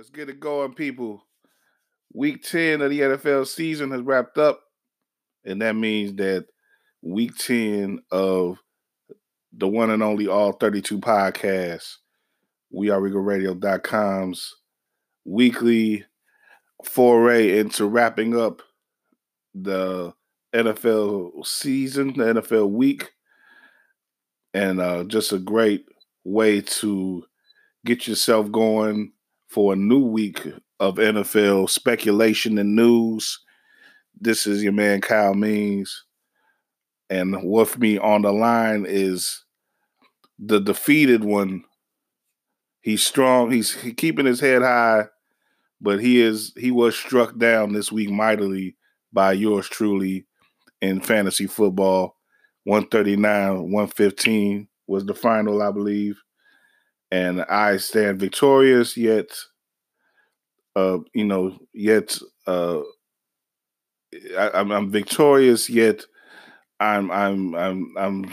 Let's get it going, people. Week 10 of the NFL season has wrapped up, and that means that week 10 of the one and only All 32 podcasts, we are RegalRadio.com's weekly foray into wrapping up the NFL season, the NFL week, and uh, just a great way to get yourself going for a new week of NFL speculation and news. This is your man Kyle Means. And with me on the line is the defeated one. He's strong. He's he keeping his head high, but he is he was struck down this week mightily by yours truly in fantasy football. 139, 115 was the final, I believe and I stand victorious. Yet, uh, you know, yet uh, I, I'm, I'm victorious. Yet, I'm I'm I'm I'm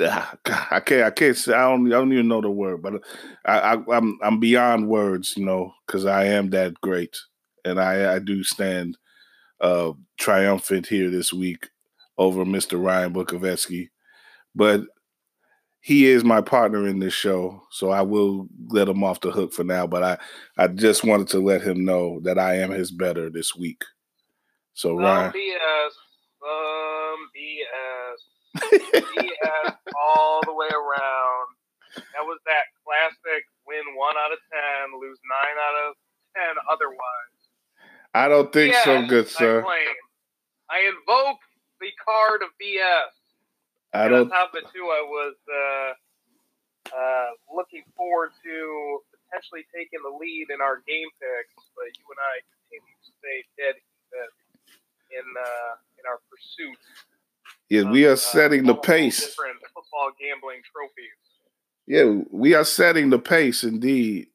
I can't I can't say I don't I don't even know the word, but I, I I'm I'm beyond words, you know, because I am that great, and I I do stand uh triumphant here this week over Mr. Ryan Bukowiecki. But he is my partner in this show, so I will let him off the hook for now. But I, I just wanted to let him know that I am his better this week. So Ryan, BS, um, BS, BS all the way around. That was that classic win one out of ten, lose nine out of ten otherwise. I don't think BS, so, good sir. I, I invoke the card of BS. I don't. On top of it too, I was uh, uh, looking forward to potentially taking the lead in our game picks, but you and I continue to stay dead in uh, in our pursuit. Yeah, we are uh, setting the pace. Different football gambling trophies. Yeah, we are setting the pace indeed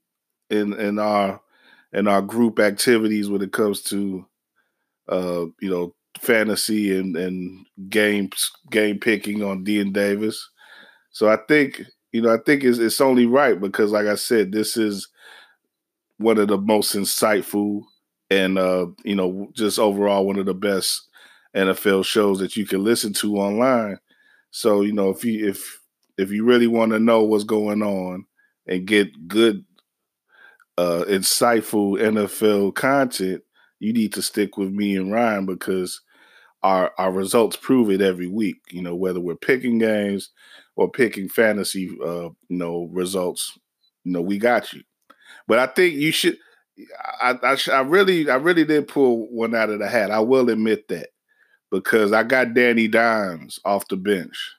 in in our in our group activities when it comes to uh you know fantasy and and game game picking on Dean Davis. So I think you know I think it's it's only right because like I said, this is one of the most insightful and uh you know just overall one of the best NFL shows that you can listen to online. So you know if you if if you really want to know what's going on and get good uh insightful NFL content, you need to stick with me and Ryan because our our results prove it every week. You know, whether we're picking games or picking fantasy, uh, you know, results. You know, we got you. But I think you should. I, I, I really I really did pull one out of the hat. I will admit that because I got Danny Dimes off the bench,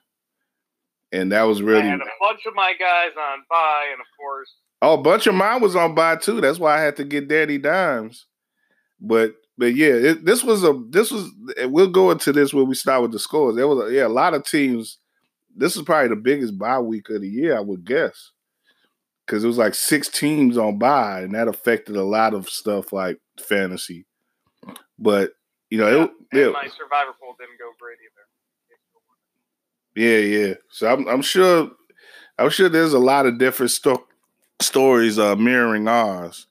and that was really. I had a bunch of my guys on bye, and of course. Oh, a bunch of mine was on bye too. That's why I had to get Danny Dimes. But but yeah, it, this was a this was. We'll go into this when we start with the scores. There was a, yeah a lot of teams. This is probably the biggest bye week of the year, I would guess, because it was like six teams on bye, and that affected a lot of stuff like fantasy. But you know, yeah, it, my survivor pool didn't go great either. Yeah, yeah. So I'm I'm sure I'm sure there's a lot of different sto- stories uh, mirroring ours,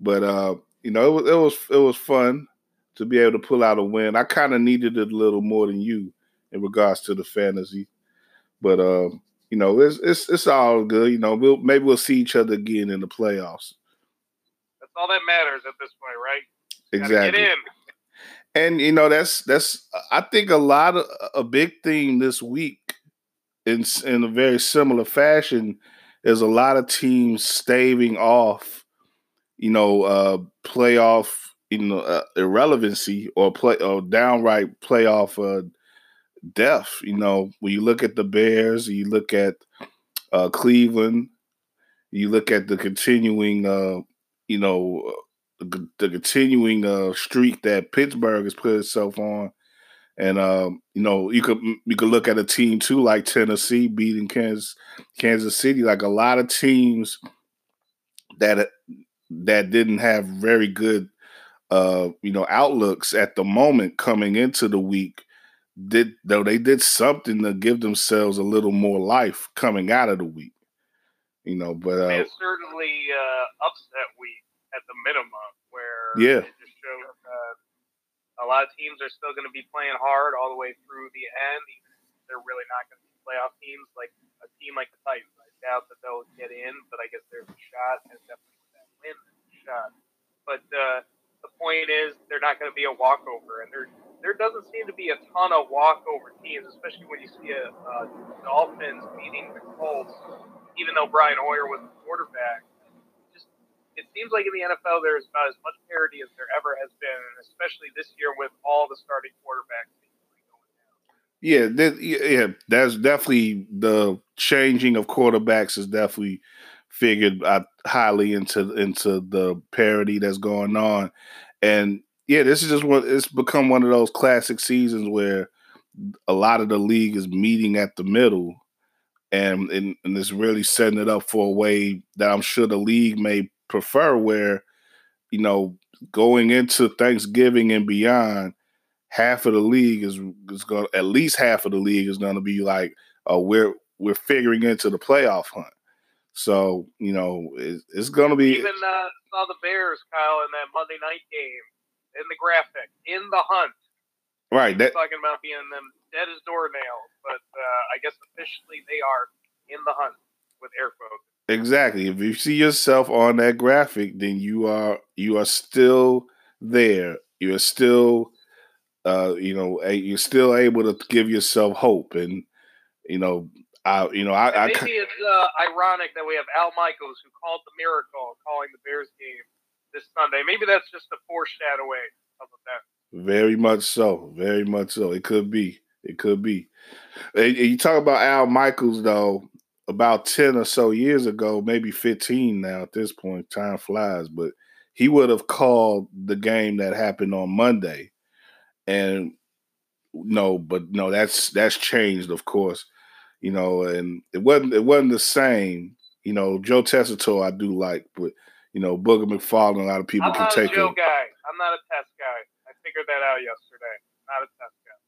but uh, you know, it was it was it was fun to be able to pull out a win. I kind of needed it a little more than you in regards to the fantasy, but um, you know, it's it's it's all good. You know, we'll maybe we'll see each other again in the playoffs. That's all that matters at this point, right? Exactly. Get in. And you know, that's that's I think a lot of a big theme this week in in a very similar fashion is a lot of teams staving off you know, uh, playoff, you know, uh, irrelevancy or play or downright playoff uh, death. You know, when you look at the Bears, you look at uh, Cleveland, you look at the continuing, uh, you know, the, the continuing uh, streak that Pittsburgh has put itself on. And um, you know, you could you could look at a team too like Tennessee beating Kansas Kansas City. Like a lot of teams that that didn't have very good uh you know outlooks at the moment coming into the week did though they did something to give themselves a little more life coming out of the week you know but uh it's certainly uh upset week at the minimum. Where Yeah. Shows uh, a lot of teams are still going to be playing hard all the way through the end, even if they're really not going to be playoff teams. Like a team like the Titans, I doubt that they'll get in, but I guess there's a shot, and definitely there's shot. But uh, the point is, they're not going to be a walkover, and there there doesn't seem to be a ton of walkover teams, especially when you see a, uh, Dolphins beating the Colts, even though Brian Hoyer was the quarterback Just it seems like in the NFL there's about as much parity as there ever has been, and especially this year with all the starting quarterbacks. Yeah, that, yeah, that's definitely the changing of quarterbacks is definitely figured uh, highly into into the parity that's going on, and yeah, this is just what it's become one of those classic seasons where a lot of the league is meeting at the middle, and and, and it's really setting it up for a way that I'm sure the league may prefer where, you know, going into Thanksgiving and beyond, half of the league is is going at least half of the league is going to be like, oh, we're we're figuring into the playoff hunt. So you know, it, it's going to be even uh, saw the Bears, Kyle, in that Monday night game in the graphic in the hunt. Right, that, talking about being them dead as doornails, but uh, I guess officially they are in the hunt with air quotes. Exactly. If you see yourself on that graphic, then you are you are still there. You're still uh, you know, you're still able to give yourself hope and you know, I you know, I, I maybe it's uh, ironic that we have Al Michaels who called the miracle calling the Bears game this Sunday. Maybe that's just a foreshadowing of that. Very much so. Very much so. It could be. It could be. And you talk about Al Michaels though about 10 or so years ago, maybe 15 now at this point, time flies, but he would have called the game that happened on Monday. And no, but no, that's that's changed, of course. You know, and it wasn't it wasn't the same. You know, Joe Tessitore I do like, but you know, Booger McFarland, a lot of people I'm can take a Joe guy. I'm not a test guy. I figured that out yesterday. Not a test guy.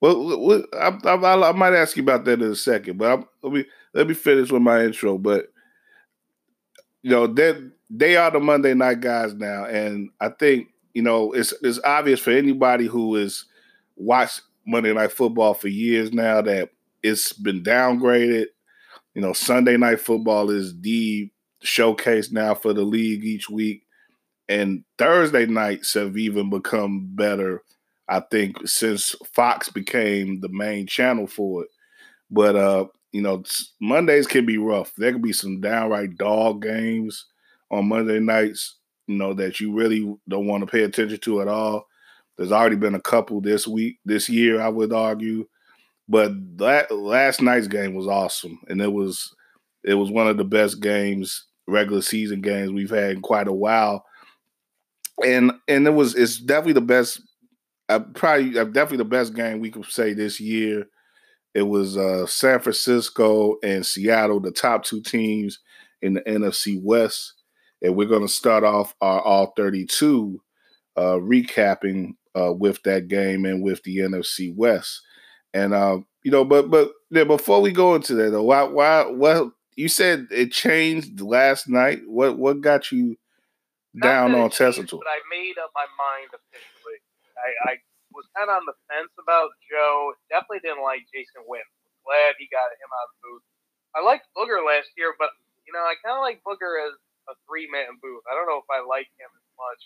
Well, I, I, I, might ask you about that in a second, but I'm, let me let me finish with my intro. But you know, they they are the Monday night guys now, and I think you know it's it's obvious for anybody who has watched Monday Night Football for years now that it's been downgraded. You know, Sunday Night Football is the showcase now for the league each week, and Thursday nights have even become better I think since Fox became the main channel for it. But uh, you know, Mondays can be rough. There could be some downright dog games on Monday nights, you know, that you really don't want to pay attention to at all. There's already been a couple this week, this year, I would argue. But that last night's game was awesome. And it was it was one of the best games, regular season games we've had in quite a while. And and it was it's definitely the best uh, probably uh, definitely the best game we could say this year. It was uh, San Francisco and Seattle, the top two teams in the NFC West. And we're going to start off our all 32 uh, recapping uh, with that game and with the NFC West. And uh, you know, but but yeah, before we go into that, though, why why what you said it changed last night? What what got you down on Tessitore? But I made up my mind officially. I, I was kind of on the fence about Joe. Definitely didn't like Jason Witten. Glad he got him out of the booth. I liked Booger last year, but you know, I kind of like Booger as a three man booth. I don't know if I like him as much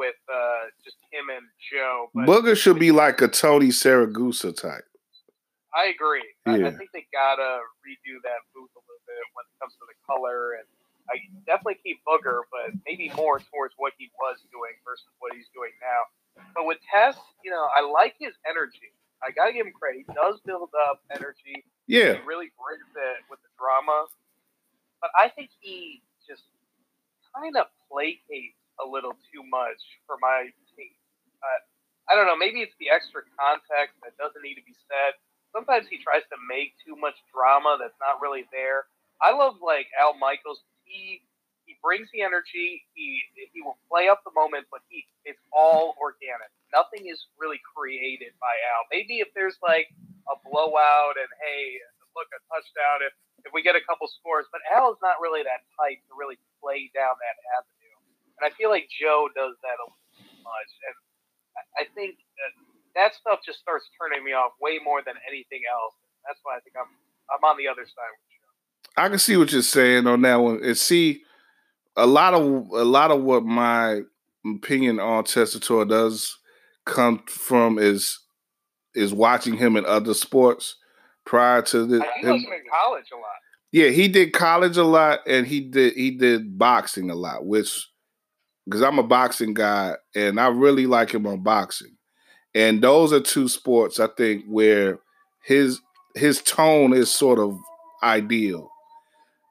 with uh, just him and Joe. But Booger should be like a Tony Siragusa type. I agree. Yeah. I, I think they gotta redo that booth a little bit when it comes to the color and I definitely keep Booger, but maybe more towards what he was doing versus what he's doing now. But with Tess, you know, I like his energy. I gotta give him credit. He does build up energy. Yeah. He really brings it with the drama. But I think he just kind of placates a little too much for my taste. Uh, I don't know. Maybe it's the extra context that doesn't need to be said. Sometimes he tries to make too much drama that's not really there. I love like Al Michaels. He he brings the energy. He he will play up the moment, but he it's all organic. Nothing is really created by Al. Maybe if there's like a blowout and hey, look a touchdown if if we get a couple scores, but Al is not really that type to really play down that avenue. And I feel like Joe does that a little too much. And I think that, that stuff just starts turning me off way more than anything else. That's why I think I'm I'm on the other side with Joe. I can see what you're saying on that one. And see, a lot of a lot of what my opinion on Tessitore does come from is is watching him in other sports prior to this. I him, in college a lot. Yeah, he did college a lot, and he did he did boxing a lot, which because I'm a boxing guy, and I really like him on boxing. And those are two sports I think where his his tone is sort of ideal.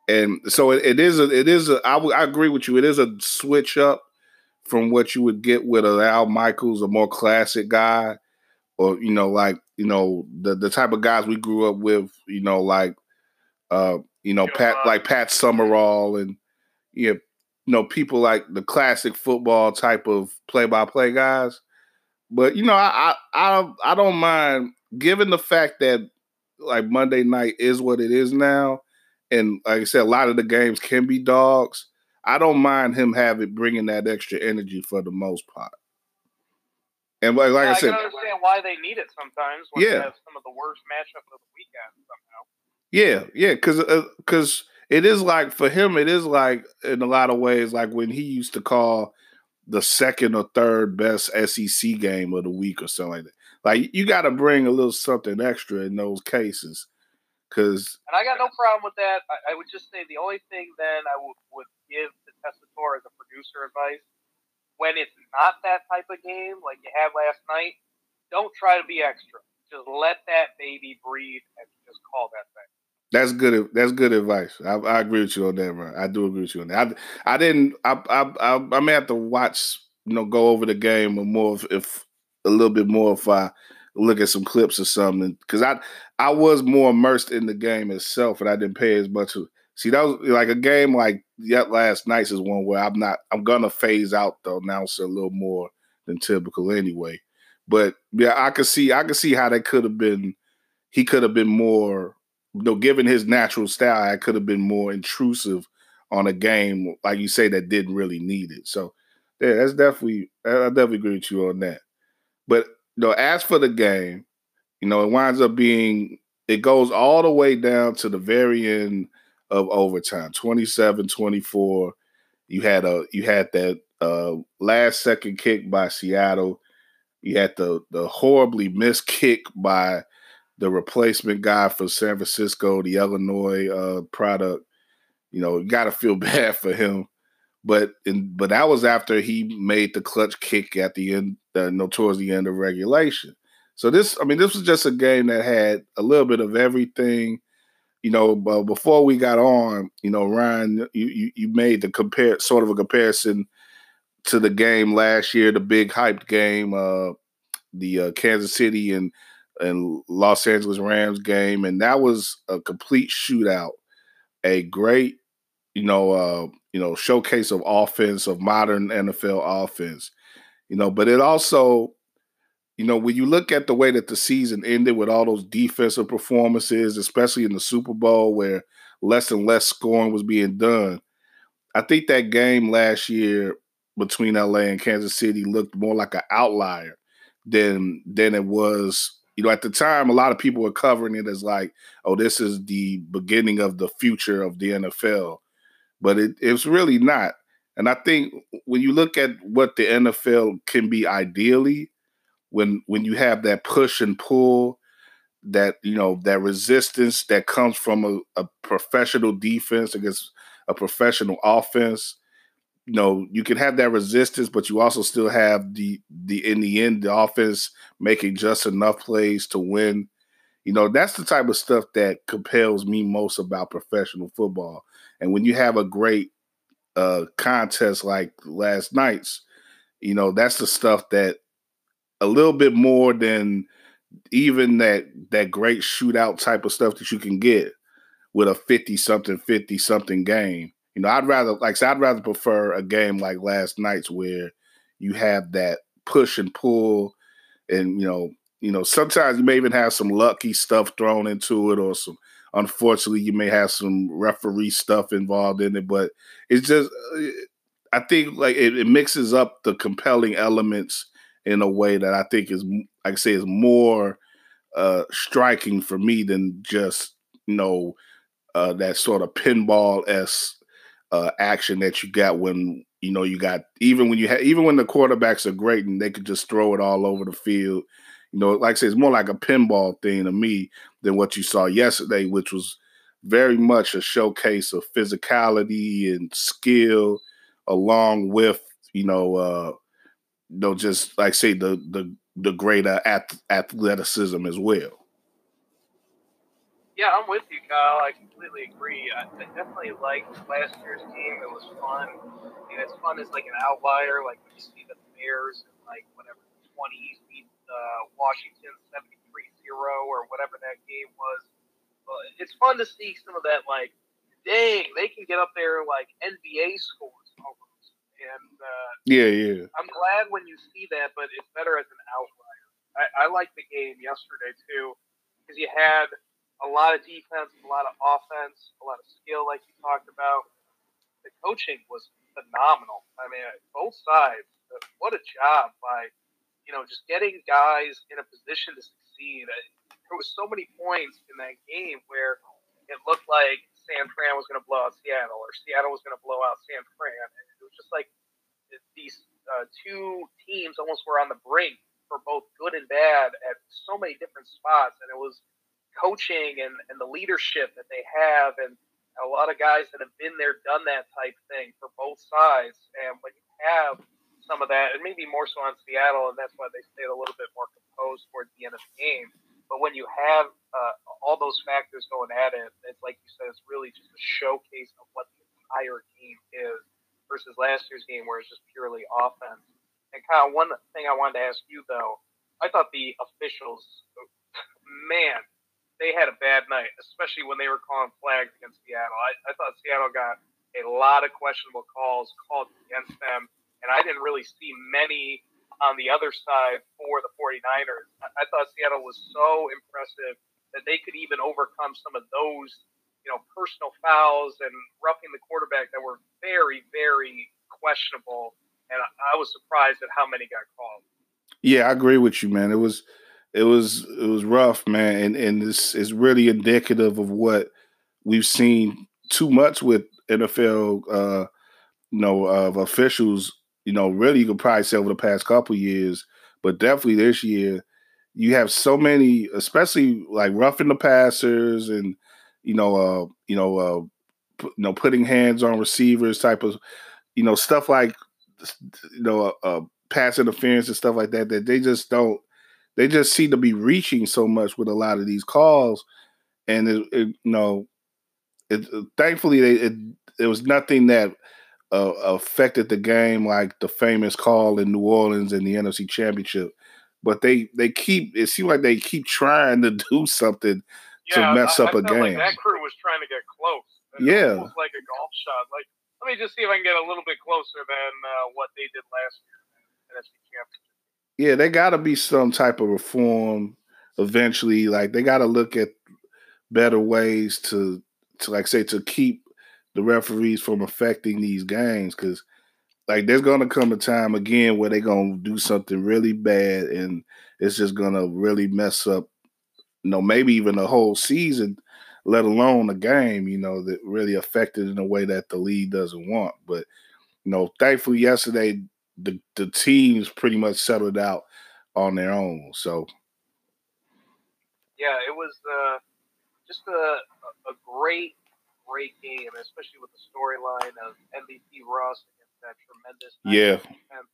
And so it, it is a it is a I, w- I agree with you. It is a switch up from what you would get with a Al Michaels, a more classic guy, or you know, like you know the the type of guys we grew up with. You know, like uh, you know Pat like Pat Summerall and you know, you know people like the classic football type of play by play guys. But you know, I I I don't mind given the fact that like Monday night is what it is now, and like I said, a lot of the games can be dogs. I don't mind him having bringing that extra energy for the most part. And like, like yeah, I said, I can understand why they need it sometimes. When yeah, they have some of the worst matchups of the weekend somehow. Yeah, yeah, because because uh, it is like for him, it is like in a lot of ways like when he used to call the second or third best SEC game of the week or something like that. Like you got to bring a little something extra in those cases, because. And I got no problem with that. I, I, would just say the only thing then I would, would give to Tessitore as a producer advice when it's not that type of game like you had last night, don't try to be extra. Just let that baby breathe and just call that thing. That's good. That's good advice. I, I, agree with you on that, bro. I do agree with you on that. I, I didn't. I, I, I, I may have to watch. You know, go over the game or more if, if a little bit more if I look at some clips or something because I I was more immersed in the game itself and I didn't pay as much. To See, that was like a game like yet last night's is one where I'm not. I'm gonna phase out the announcer a little more than typical anyway. But yeah, I could see. I could see how that could have been. He could have been more you know, given his natural style, I could have been more intrusive on a game, like you say, that didn't really need it. So, yeah, that's definitely I definitely agree with you on that. But you know, as for the game, you know, it winds up being it goes all the way down to the very end of overtime, 27-24. You had a you had that uh last second kick by Seattle. You had the the horribly missed kick by the replacement guy for San Francisco, the Illinois uh, product. You know, got to feel bad for him. But in, but that was after he made the clutch kick at the end, uh, no, towards the end of regulation. So this, I mean, this was just a game that had a little bit of everything. You know, but before we got on, you know, Ryan, you you, you made the compare sort of a comparison to the game last year, the big hyped game, uh, the uh, Kansas City and and Los Angeles Rams game, and that was a complete shootout. A great, you know, uh, you know, showcase of offense of modern NFL offense. You know, but it also, you know, when you look at the way that the season ended with all those defensive performances, especially in the Super Bowl where less and less scoring was being done, I think that game last year between LA and Kansas City looked more like an outlier than than it was you know, at the time, a lot of people were covering it as like, oh, this is the beginning of the future of the NFL. But it, it's really not. And I think when you look at what the NFL can be ideally, when when you have that push and pull, that you know that resistance that comes from a, a professional defense against a professional offense, you know you can have that resistance, but you also still have the the in the end the offense making just enough plays to win. You know that's the type of stuff that compels me most about professional football. And when you have a great uh, contest like last night's, you know that's the stuff that a little bit more than even that that great shootout type of stuff that you can get with a 50 something 50 something game you know, I'd rather like so I'd rather prefer a game like last night's where you have that push and pull, and you know, you know, sometimes you may even have some lucky stuff thrown into it, or some. Unfortunately, you may have some referee stuff involved in it, but it's just uh, I think like it, it, mixes up the compelling elements in a way that I think is, like I say, is more uh, striking for me than just you know uh, that sort of pinball s uh, action that you got when you know you got even when you have even when the quarterbacks are great and they could just throw it all over the field. You know, like I say, it's more like a pinball thing to me than what you saw yesterday, which was very much a showcase of physicality and skill, along with you know, uh, you know, just like say the the the greater athleticism as well. Yeah, I'm with you, Kyle. I completely agree. I, I definitely liked last year's team. It was fun. Mean, it's fun as like an outlier, like when you see the Bears and like whatever the 20s beat uh, Washington 73-0 or whatever that game was. But it's fun to see some of that. Like, dang, they can get up there like NBA scores almost. And uh, yeah, yeah. I'm glad when you see that, but it's better as an outlier. I, I liked the game yesterday too because you had a lot of defense, a lot of offense, a lot of skill, like you talked about. The coaching was phenomenal. I mean, both sides. What a job by, you know, just getting guys in a position to succeed. There was so many points in that game where it looked like San Fran was going to blow out Seattle, or Seattle was going to blow out San Fran. It was just like these uh, two teams almost were on the brink for both good and bad at so many different spots, and it was coaching and, and the leadership that they have and a lot of guys that have been there, done that type thing for both sides. And when you have some of that, and maybe more so on Seattle, and that's why they stayed a little bit more composed towards the end of the game. But when you have uh, all those factors going at it, it's like you said, it's really just a showcase of what the entire game is versus last year's game where it's just purely offense. And kind of one thing I wanted to ask you though, I thought the officials, man, they had a bad night, especially when they were calling flags against Seattle. I, I thought Seattle got a lot of questionable calls called against them, and I didn't really see many on the other side for the 49ers. I, I thought Seattle was so impressive that they could even overcome some of those, you know, personal fouls and roughing the quarterback that were very, very questionable. And I, I was surprised at how many got called. Yeah, I agree with you, man. It was it was it was rough, man, and and this is really indicative of what we've seen too much with NFL, uh, you know, of officials. You know, really, you could probably say over the past couple years, but definitely this year, you have so many, especially like roughing the passers and you know, uh, you know, uh, you know, putting hands on receivers, type of, you know, stuff like, you know, uh pass interference and stuff like that. That they just don't they just seem to be reaching so much with a lot of these calls, and it, it you know, it, thankfully they, it it was nothing that uh, affected the game like the famous call in New Orleans in the NFC Championship. But they they keep it seems like they keep trying to do something yeah, to mess I, up I a game. Like that crew was trying to get close. yeah, almost like a golf shot. Like let me just see if I can get a little bit closer than uh, what they did last year in the NFC Championship yeah, they got to be some type of reform eventually. Like they got to look at better ways to to like say to keep the referees from affecting these games because like there's gonna come a time again where they're gonna do something really bad and it's just gonna really mess up you know maybe even the whole season let alone a game you know that really affected in a way that the league doesn't want but you know thankfully yesterday the the teams pretty much settled out on their own. So yeah, it was uh, just a a great great game, especially with the storyline of MVP Russ against that tremendous yeah. Defense.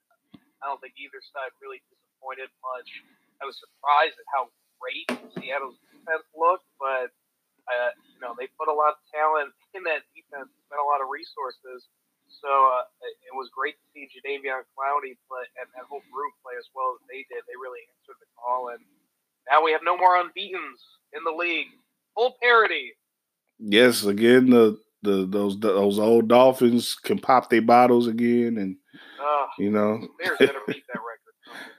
I don't think either side really disappointed much. I was surprised at how great Seattle's defense looked, but uh, you know they put a lot of talent in that defense, spent a lot of resources so uh, it was great to see Jadeveon Clowney play and that whole group play as well as they did. They really answered the call, and now we have no more unbeaten's in the league. Full parity. Yes, again the the those those old Dolphins can pop their bottles again, and uh, you know Bears better beat that record.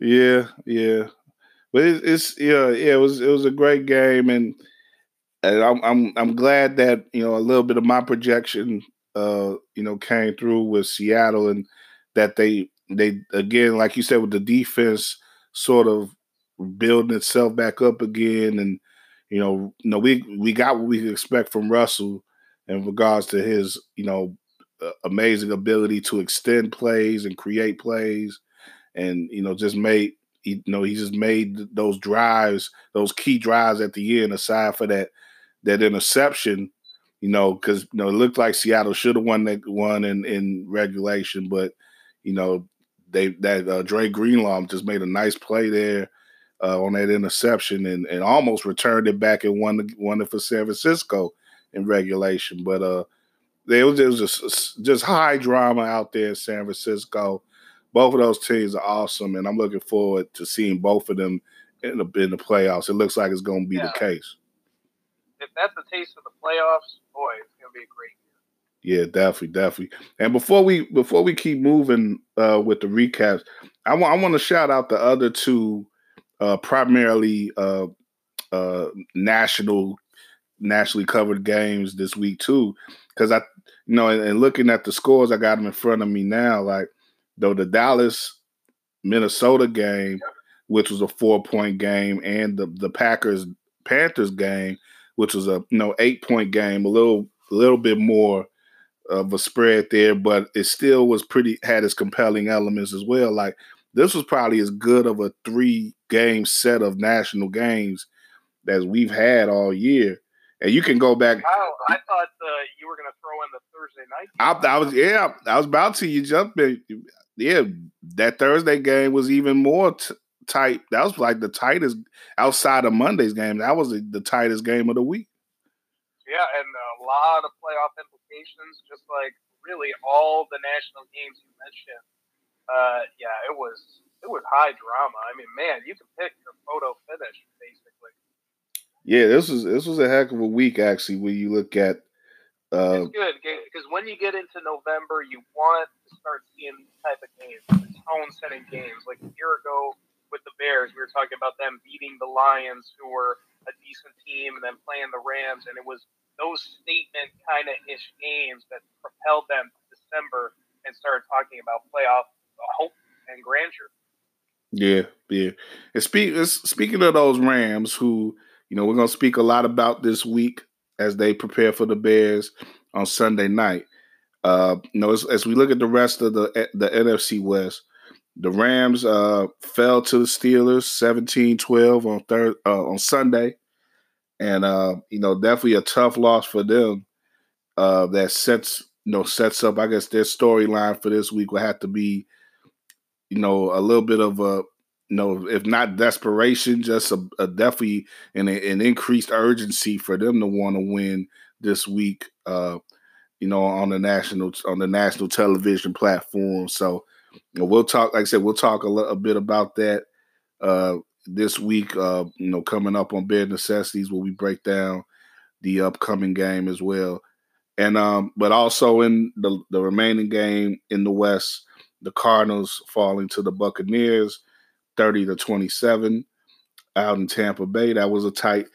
yeah, yeah, but it, it's yeah, yeah. It was it was a great game, and and I'm I'm I'm glad that you know a little bit of my projection uh, you know, came through with Seattle and that they they again, like you said, with the defense sort of building itself back up again, and you know, you know, we we got what we could expect from Russell in regards to his, you know, uh, amazing ability to extend plays and create plays, and you know, just made you know he just made those drives, those key drives at the end. Aside for that that interception, you know, because you know it looked like Seattle should have won that one in in regulation, but you know they that uh, Dre Greenlaw just made a nice play there uh, on that interception and, and almost returned it back and won the, won it for San Francisco in regulation. But uh, there was, was just just high drama out there in San Francisco. Both of those teams are awesome, and I'm looking forward to seeing both of them in the in the playoffs. It looks like it's going to be yeah. the case. If that's the taste of the playoffs, boy, it's going to be a great yeah, definitely, definitely. And before we before we keep moving uh, with the recaps, I want I want to shout out the other two, uh, primarily uh, uh, national nationally covered games this week too, because I you know and, and, looking at the scores, I got them in front of me now. Like though the Dallas Minnesota game, which was a four point game, and the the Packers Panthers game, which was a you know eight point game, a little a little bit more of a spread there, but it still was pretty had its compelling elements as well. Like this was probably as good of a three game set of national games as we've had all year. And you can go back. Oh, I thought uh, you were going to throw in the Thursday night. I, I, was, yeah, I was about to. You jump in. Yeah, that Thursday game was even more t- tight. That was like the tightest outside of Monday's game. That was the, the tightest game of the week. Yeah, and a lot of playoff implications, just like really all the national games you mentioned. Uh, yeah, it was it was high drama. I mean, man, you can pick your photo finish basically. Yeah, this was this was a heck of a week actually. When you look at, uh, it's good because when you get into November, you want to start seeing these type of games, tone-setting games. Like a year ago with the Bears, we were talking about them beating the Lions, who were a decent team, and then playing the Rams, and it was those statement kind of ish games that propelled them to December and started talking about playoff hope and grandeur. Yeah, yeah. And speak, speaking of those Rams, who you know we're going to speak a lot about this week as they prepare for the Bears on Sunday night. Uh, you know, as, as we look at the rest of the the NFC West, the Rams uh, fell to the Steelers 17-12 on third uh, on Sunday and uh, you know, definitely a tough loss for them. Uh, that sets you know sets up, I guess, their storyline for this week will have to be, you know, a little bit of a, you know, if not desperation, just a, a definitely an, an increased urgency for them to want to win this week. Uh, you know, on the national on the national television platform. So, we'll talk. Like I said, we'll talk a, a bit about that. Uh, this week, uh, you know, coming up on Bare Necessities, where we break down the upcoming game as well. And um, but also in the the remaining game in the West, the Cardinals falling to the Buccaneers, thirty to twenty seven, out in Tampa Bay. That was a tight.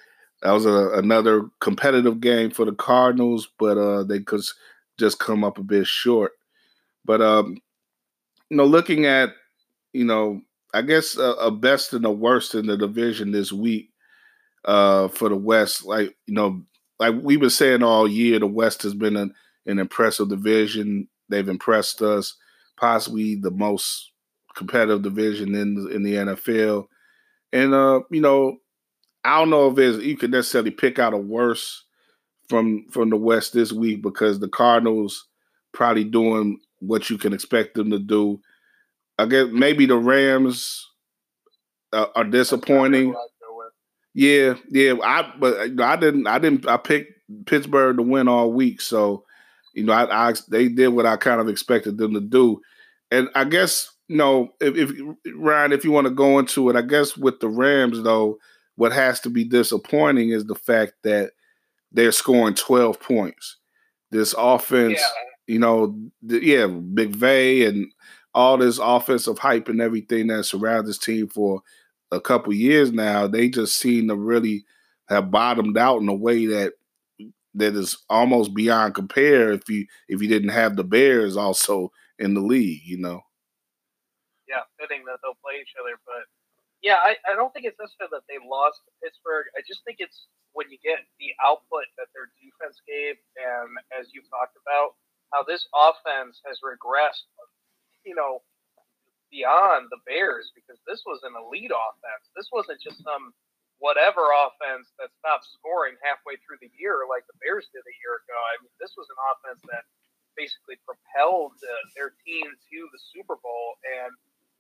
That was a, another competitive game for the Cardinals, but uh, they could just come up a bit short. But um, you know, looking at you know I guess a, a, best and a worst in the division this week uh, for the West. Like you know, like we've been saying all year, the West has been an, an impressive division. They've impressed us, possibly the most competitive division in the, in the NFL. And uh, you know, I don't know if you could necessarily pick out a worse from from the West this week because the Cardinals probably doing what you can expect them to do I guess maybe the Rams uh, are disappointing. Yeah, yeah. I but I didn't. I didn't. I picked Pittsburgh to win all week, so you know, I, I they did what I kind of expected them to do, and I guess you know, if, if Ryan, if you want to go into it, I guess with the Rams though, what has to be disappointing is the fact that they're scoring twelve points. This offense, yeah. You know, the, yeah, McVay and all this offensive hype and everything that surrounds this team for a couple years now, they just seem to really have bottomed out in a way that that is almost beyond compare if you if you didn't have the Bears also in the league, you know. Yeah, fitting that they'll play each other, but yeah, I, I don't think it's necessarily that they lost to Pittsburgh. I just think it's when you get the output that their defense gave, and as you've talked about, how this offense has regressed, you know, beyond the Bears because this was an elite offense. This wasn't just some whatever offense that stopped scoring halfway through the year like the Bears did a year ago. I mean, this was an offense that basically propelled uh, their team to the Super Bowl and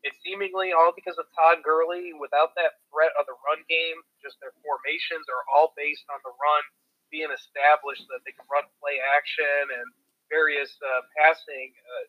it's seemingly all because of Todd Gurley. Without that threat of the run game, just their formations are all based on the run being established that they can run play action and various uh, passing uh,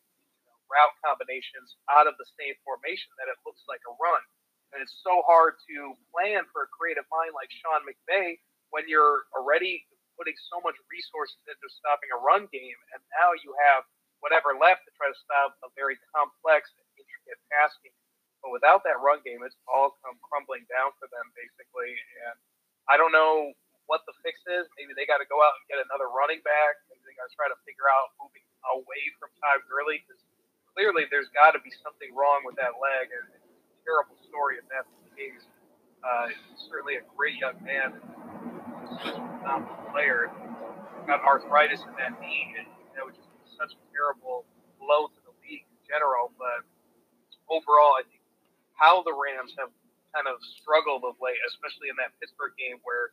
route combinations out of the same formation that it looks like a run. And it's so hard to plan for a creative mind like Sean McVay when you're already putting so much resources into stopping a run game, and now you have whatever left to try to stop a very complex intricate pass game. But without that run game, it's all come crumbling down for them basically. And I don't know what the fix is. Maybe they got to go out and get another running back. Maybe they got to try to figure out moving away from Todd Gurley because clearly there's got to be something wrong with that leg. And it's a terrible story if that's the case. Uh, he's certainly a great young man, phenomenal player. Got arthritis in that knee, and that was just be such a terrible blow to the league in general. But overall, I think how the Rams have kind of struggled of late, especially in that Pittsburgh game where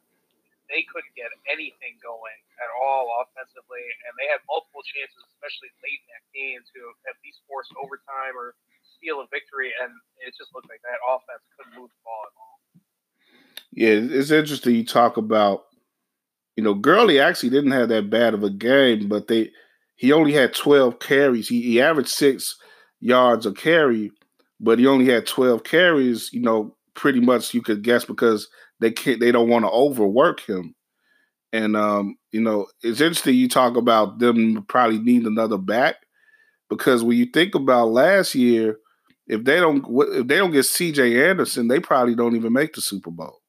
they couldn't get anything going at all offensively, and they had multiple chances, especially late in that game, to at least force overtime or steal a victory, and it just looked like that offense couldn't move the ball at all. Yeah, it's interesting you talk about, you know, Gurley actually didn't have that bad of a game, but they he only had 12 carries. He, he averaged six yards a carry, but he only had 12 carries, you know, pretty much you could guess because they can't they don't want to overwork him. And um, you know, it's interesting you talk about them probably need another back because when you think about last year, if they don't if they don't get CJ Anderson, they probably don't even make the Super Bowl.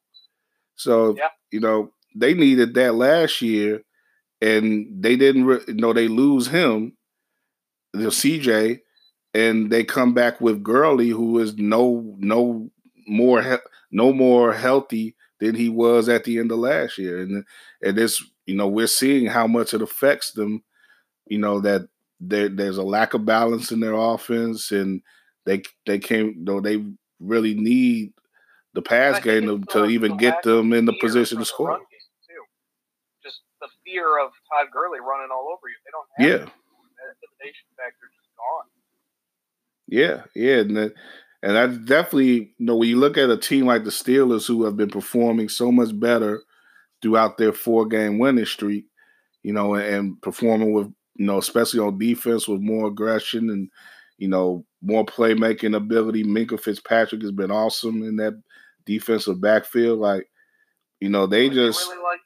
So, yeah. you know, they needed that last year and they didn't re- you know they lose him, the CJ and they come back with Gurley, who is no no more he- no more healthy than he was at the end of last year, and and this you know we're seeing how much it affects them. You know that there, there's a lack of balance in their offense, and they they came though they really need the pass game to, to even get them in the position to score. Just the fear of Todd Gurley running all over you. They don't have yeah. that intimidation factor just gone. Yeah, yeah, and and that's definitely you know when you look at a team like the Steelers who have been performing so much better throughout their four game winning streak, you know, and, performing with you know especially on defense with more aggression and you know more playmaking ability. Minkah Fitzpatrick has been awesome in that defensive backfield. Like you know they just really like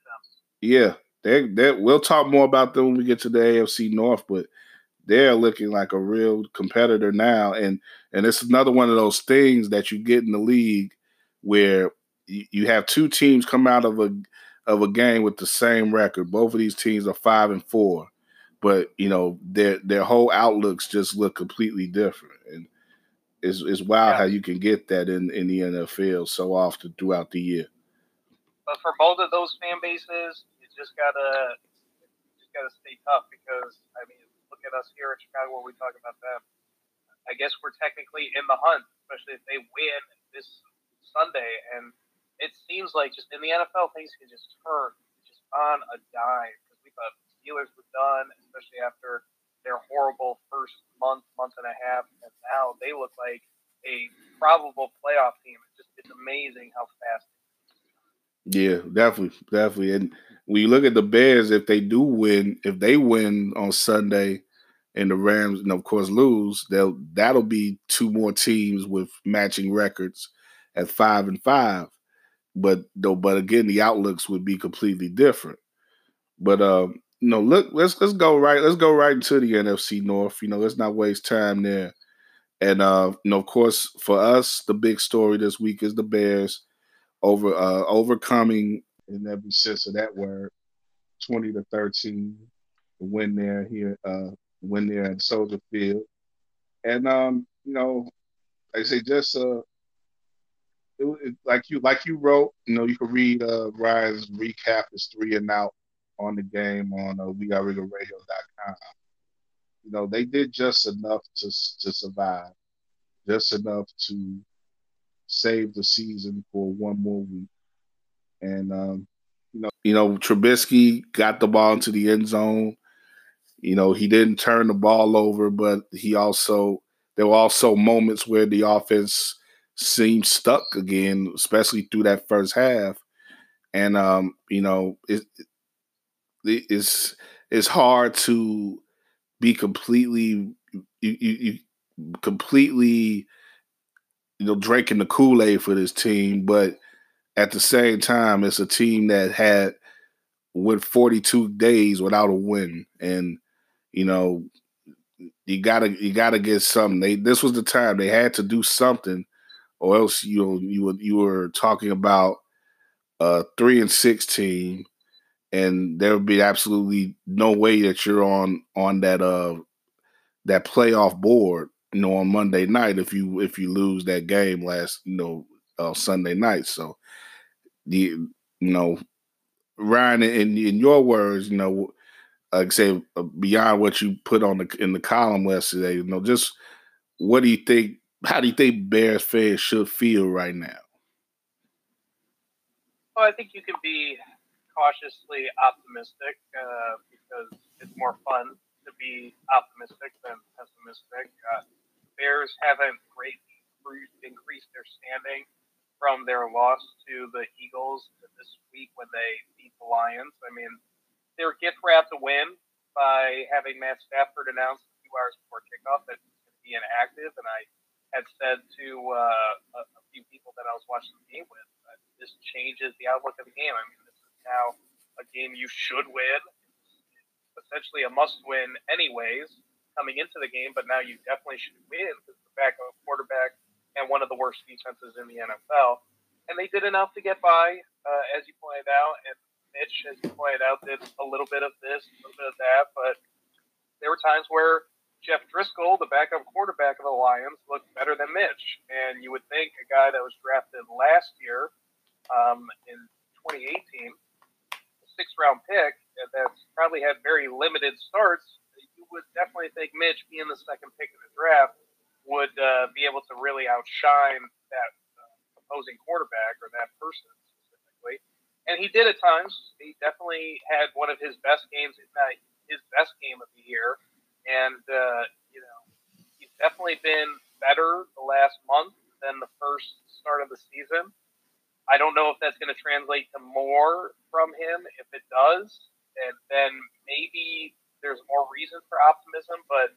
yeah they they we'll talk more about them when we get to the AFC North, but they're looking like a real competitor now. And and it's another one of those things that you get in the league where you, have two teams come out of a of a game with the same record. Both of these teams are five and four, but you know their their whole outlooks just look completely different. And it's it's wild yeah. how you can get that in in the NFL so often throughout the year. But for both of those fan bases, you just gotta you just gotta stay tough because I mean look at us here in Chicago where we talk about them. I guess we're technically in the hunt, especially if they win this Sunday. And it seems like just in the NFL, things can just turn just on a dime because we thought the Steelers were done, especially after their horrible first month, month and a half, and now they look like a probable playoff team. It's just it's amazing how fast. Yeah, definitely, definitely, and when you look at the Bears, if they do win, if they win on Sunday, and the Rams, and of course, lose, they'll that'll be two more teams with matching records at five and five. But though, but again, the outlooks would be completely different. But um, you know, look, let's let's go right, let's go right into the NFC North. You know, let's not waste time there. And uh, you know, of course, for us, the big story this week is the Bears over uh overcoming in every sense of that word twenty to thirteen, to win there here, uh, win there at Soldier Field, and um, you know, like I say just uh, it, it, like you like you wrote, you know, you can read uh, Ryan's recap is three and out on the game on uh, WeAreRegalRadio.com. You know, they did just enough to to survive, just enough to save the season for one more week. And um, you know, you know, Trubisky got the ball into the end zone. You know, he didn't turn the ball over, but he also there were also moments where the offense seemed stuck again, especially through that first half. And um, you know, it, it it's it's hard to be completely you, you, you completely you know, drinking the Kool Aid for this team, but at the same time, it's a team that had went 42 days without a win, and you know, you gotta you gotta get something. They this was the time they had to do something, or else you know, you were you were talking about a three and six team, and there would be absolutely no way that you're on on that uh that playoff board you know, on Monday night if you if you lose that game last, you know, uh, Sunday night. So the you know, Ryan, in in your words, you know, like I say uh, beyond what you put on the in the column yesterday, you know, just what do you think? How do you think Bears fans should feel right now? Well, I think you can be cautiously optimistic uh, because it's more fun to be optimistic than pessimistic. Uh, Bears haven't greatly increased their standing from their loss to the Eagles this week when they beat the Lions. I mean, they were gift wrapped a win by having Matt Stafford announce a few hours before kickoff that he's going to be inactive. And I had said to uh, a, a, few people that I was watching the game with, uh, this changes the outlook of the game. I mean, this is now a game you should win. It's essentially a must win, anyways coming into the game, but now you definitely should win because the backup quarterback and one of the worst defenses in the NFL. And they did enough to get by, uh, as you pointed out. And Mitch, as you pointed out, did a little bit of this, a little bit of that. But there were times where Jeff Driskel, the backup quarterback of the Lions, looked better than Mitch. And you would think a guy that was drafted last year um, in 2018, a sixth round pick, that's probably had very limited starts, you would definitely think Mitch, being the second pick in the draft, would uh, be able to really outshine that uh, opposing quarterback or that person specifically. And he did at times. He definitely had one of his best games, if not his best game of the year. And, uh, you know, he's definitely been better the last month than the first start of the season. I don't know if that's going to translate to more from him. If it does, and then maybe there's more reason for optimism, but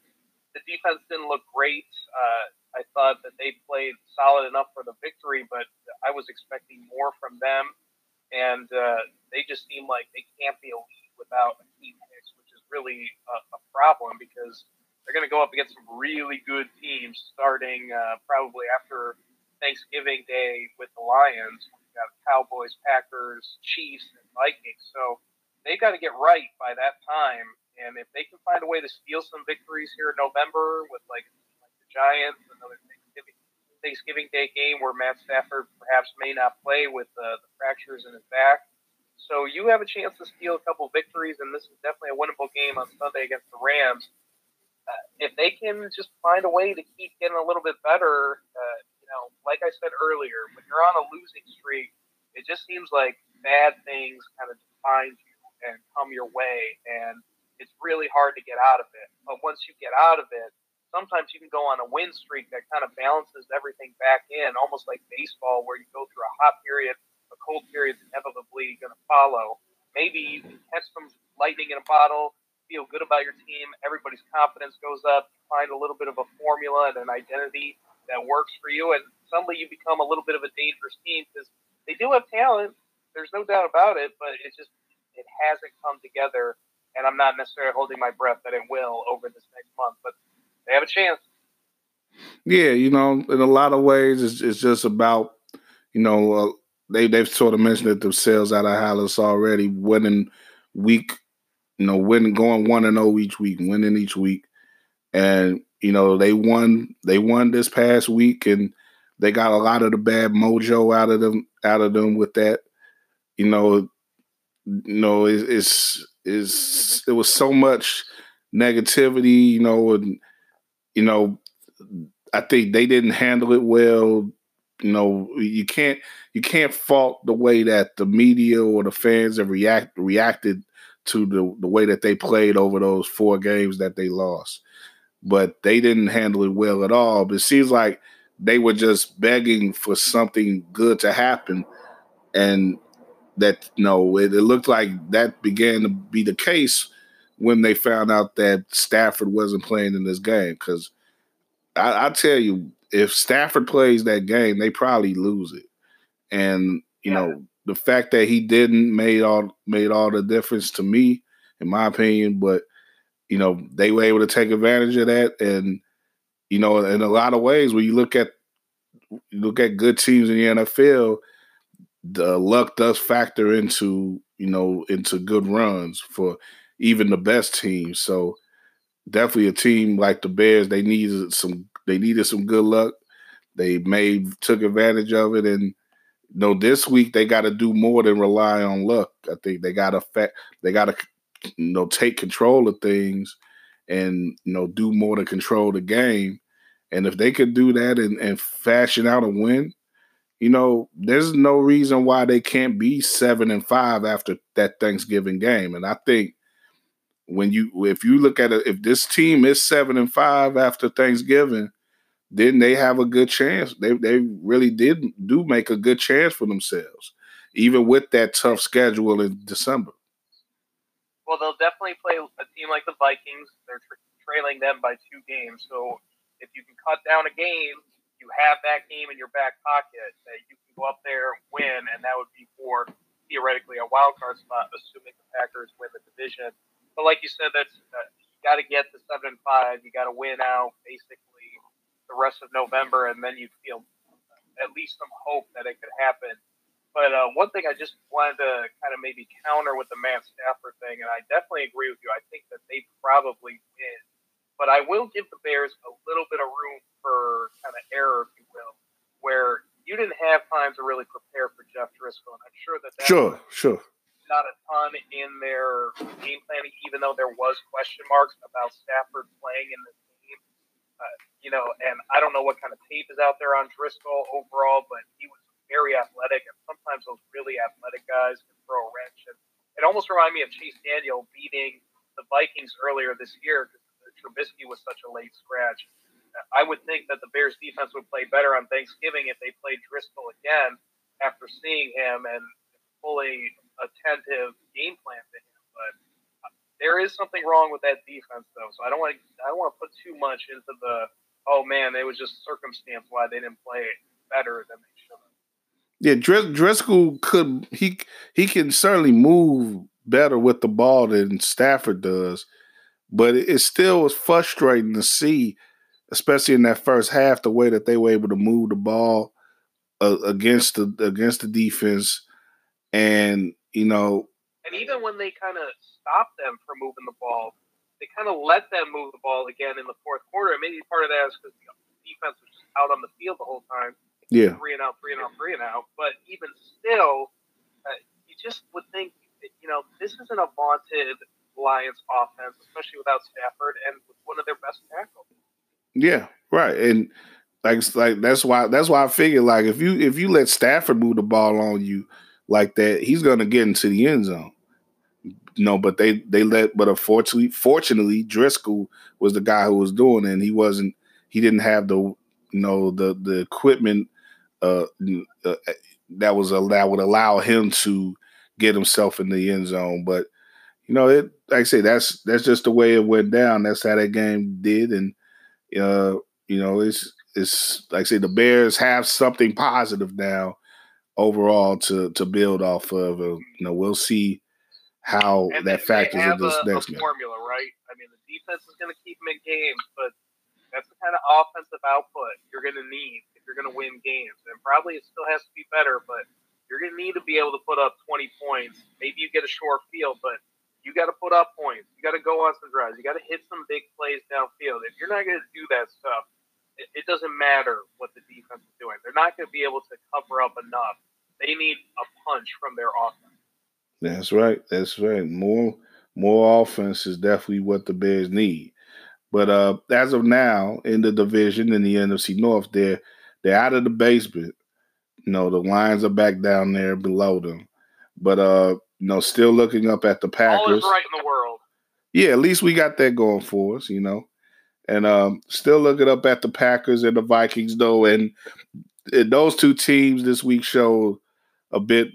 the defense didn't look great. Uh, I thought that they played solid enough for the victory, but I was expecting more from them, and uh, they just seem like they can't be elite without a team Hicks, which is really a, a problem because they're going to go up against some really good teams starting uh, probably after Thanksgiving Day with the Lions. We've got Cowboys, Packers, Chiefs, and Vikings. So they got to get right by that time and if they can find a way to steal some victories here in November with like, like the Giants, another Thanksgiving, Day game where Matt Stafford perhaps may not play with uh, the fractures in his back. So you have a chance to steal a couple victories, and this is definitely a winnable game on Sunday against the Rams. Uh, if they can just find a way to keep getting a little bit better, uh, you know, like I said earlier, when you're on a losing streak, it just seems like bad things kind of define you and come your way. And it's really hard to get out of it. But once you get out of it, sometimes you can go on a win streak that kind of balances everything back in, almost like baseball, where you go through a hot period, a cold period is inevitably going to follow. Maybe you can catch some lightning in a bottle, feel good about your team, everybody's confidence goes up, find a little bit of a formula and an identity that works for you, and suddenly you become a little bit of a dangerous team because they do have talent. There's no doubt about it, but it just it hasn't come together and I'm not necessarily holding my breath that it will over this next month, but they have a chance. Yeah, you know, in a lot of ways, it's, it's just about, you know, uh, they they've sort of mentioned it themselves out of Hallis already, winning week, you know, winning, going one and zero each week, winning each week, and you know they won. They won this past week, and they got a lot of the bad mojo out of them, out of them with that. You know, you know, it, it's it was so much negativity, you know, and you know, I think they didn't handle it well. You know, you can't you can't fault the way that the media or the fans have react reacted to the the way that they played over those four games that they lost. But they didn't handle it well at all. But it seems like they were just begging for something good to happen. And that no, it, it looked like that began to be the case when they found out that Stafford wasn't playing in this game. Because I, I, tell you, if Stafford plays that game, they probably lose it. And you yeah. know, the fact that he didn't made all made all the difference to me, in my opinion. But you know, they were able to take advantage of that, and you know, in a lot of ways, when you look at you look at good teams in the NFL, the luck does factor into you know into good runs for even the best teams. So definitely a team like the Bears, they needed some they needed some good luck. They made took advantage of it, and you know this week they got to do more than rely on luck. I think they got to they got to you know take control of things and you know do more to control the game. And if they could do that and, and fashion out a win, you know, there's no reason why they can't be seven and five after that Thanksgiving game. And I think when you if you look at it, if this team is seven and five after Thanksgiving, then they have a good chance. They they really did do make a good chance for themselves, even with that tough schedule in December. Well, they'll definitely play a team like the Vikings. They're tra- trailing them by two games, so if you can cut down a game you have that game in your back pocket that you can go up there and win, and that would be for theoretically a wild card spot, assuming the Packers win the division. But like you said, that's uh, you got to get to seven and five. You got to win out basically the rest of November, and then you feel at least some hope that it could happen. But uh, one thing I just wanted to kind of maybe counter with the Matt Stafford thing, and I definitely agree with you. I think that they probably win but I will give the Bears a little bit of room for kind of error, if you will, where you didn't have time to really prepare for Jeff Driskel, and I'm sure that that sure, sure, not a ton in their game planning, even though there was question marks about Stafford playing in this game. Uh, you know, and I don't know what kind of tape is out there on Driskel overall, but he was very athletic, and sometimes those really athletic guys can throw a wrench. And it almost reminded me of Chase Daniel beating the Vikings earlier this year because Trubisky was such a late scratch. I would think that the Bears defense would play better on Thanksgiving if they played Driskel again after seeing him and fully attentive game plan to him. But there is something wrong with that defense, though. So I don't want to I don't want to put too much into the oh man, it was just circumstance why they didn't play better than they should have. Yeah, Dris- Driskel could he he can certainly move better with the ball than Stafford does. But it still was frustrating to see, especially in that first half, the way that they were able to move the ball uh, against the against the defense, and you know, and even when they kind of stopped them from moving the ball, they kind of let them move the ball again in the fourth quarter. And maybe part of that is because the defense was just out on the field the whole time. Yeah, three and out, three and out, three and out. But even still, uh, you just would think, you know, this isn't a vaunted Lions offense, especially without Stafford and with one of their best tackles. Yeah, right. And like like that's why that's why I figured like if you if you let Stafford move the ball on you like that, he's gonna get into the end zone. no, but they they let but unfortunately fortunately Driskel was the guy who was doing it and he wasn't he didn't have the you know the the equipment uh, uh that was a, that would allow him to get himself in the end zone. But you know, it like I say, that's that's just the way it went down. That's how that game did, and uh, you know, it's it's like I say, the Bears have something positive now overall to to build off of. Uh, you know, we'll see how and that factors in this a, next a formula, right? I mean, the defense is going to keep them in games, but that's the kind of offensive output you're going to need if you're going to win games. And probably it still has to be better, but you're going to need to be able to put up 20 points. Maybe you get a short field, but You got to put up points. You got to go on some drives. You got to hit some big plays downfield. If you're not going to do that stuff, it, it doesn't matter what the defense is doing. They're not going to be able to cover up enough. They need a punch from their offense. That's right. That's right. More more offense is definitely what the Bears need. But uh, as of now, in the division in the NFC North, they're they're out of the basement. You know, the Lions are back down there below them. But uh, you know, still looking up at the Packers. All is right in the world. Yeah, at least we got that going for us, you know. And um, still looking up at the Packers and the Vikings, though, and, and those two teams this week show a bit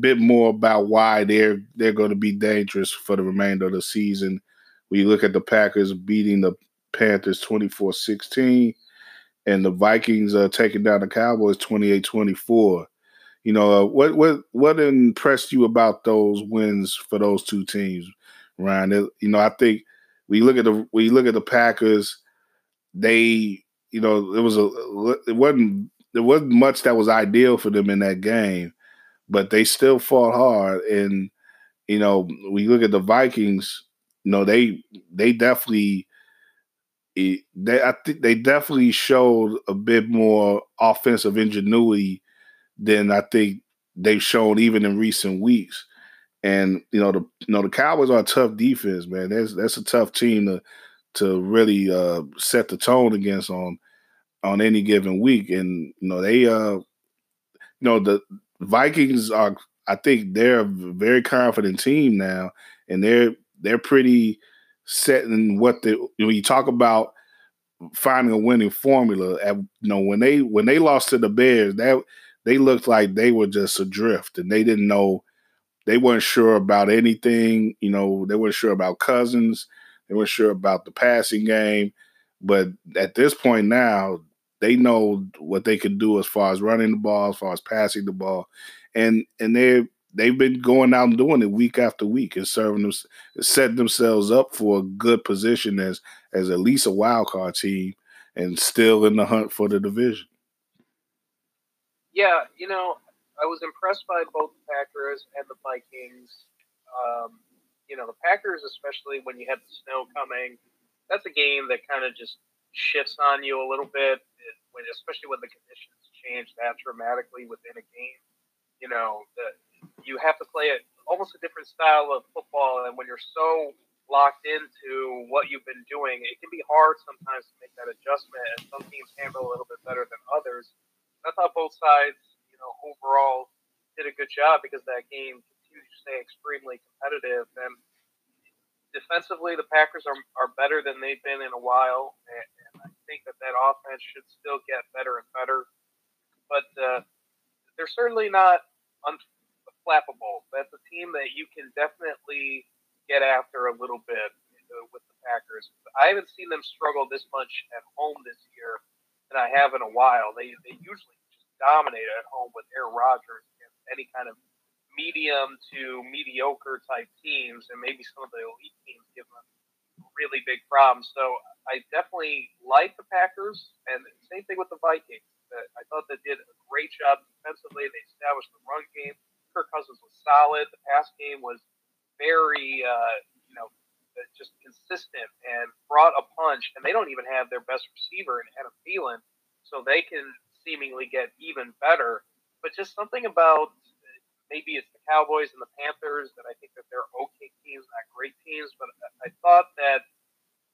bit more about why they're they're going to be dangerous for the remainder of the season. We look at the Packers beating the Panthers 24-16 and the Vikings uh, taking down the Cowboys 28-24. You know, uh, what what what impressed you about those wins for those two teams, Ryan? It, you know, I think we look at the we look at the Packers, they you know, it was a it wasn't there wasn't much that was ideal for them in that game, but they still fought hard. And you know, we look at the Vikings, you know, they they definitely they I think they definitely showed a bit more offensive ingenuity than I think they've shown even in recent weeks. And you know the you know the Cowboys are a tough defense, man. That's that's a tough team to to really uh, set the tone against on on any given week. And you know they uh you know the Vikings are I think they're a very confident team now, and they're they're pretty set in what the when you talk about finding a winning formula. At, you know when they when they lost to the Bears, that they looked like they were just adrift and they didn't know they weren't sure about anything. You know, they weren't sure about Cousins. They weren't sure about the passing game. But at this point now, they know what they can do as far as running the ball, as far as passing the ball, and and they they've been going out and doing it week after week and serving them, setting themselves up for a good position as as at least a wild card team and still in the hunt for the division. Yeah, you know, I was impressed by both the Packers and the Vikings. Um, you know, the Packers, especially when you had the snow coming, that's a game that kind of just shifts on you a little bit, it, when, especially when the conditions change that dramatically within a game. You know, the, you have to play it almost a different style of football, and when you're so locked into what you've been doing, it can be hard sometimes to make that adjustment. And some teams handle a little bit better than others. I thought both sides, you know, overall did a good job because that game continued to stay extremely competitive. And defensively, the Packers are, are better than they've been in a while. And, and I think that that offense should still get better and better. But uh, they're certainly not unflappable. That's a team that you can definitely get after a little bit uh, with the Packers. I haven't seen them struggle this much at home this year than I have in a while. They they usually just dominate at home with Aaron Rodgers against any kind of medium to mediocre type teams, and maybe some of the elite teams give them really big problems. So I definitely like the Packers, and same thing with the Vikings. I thought they did a great job defensively. They established the run game. Kirk Cousins was solid. The pass game was very, uh, you know, just consistent and brought a punch, and they don't even have their best receiver in Adam Thielen, so they can seemingly get even better. But just something about maybe it's the Cowboys and the Panthers that I think that they're okay teams, not great teams, but I thought that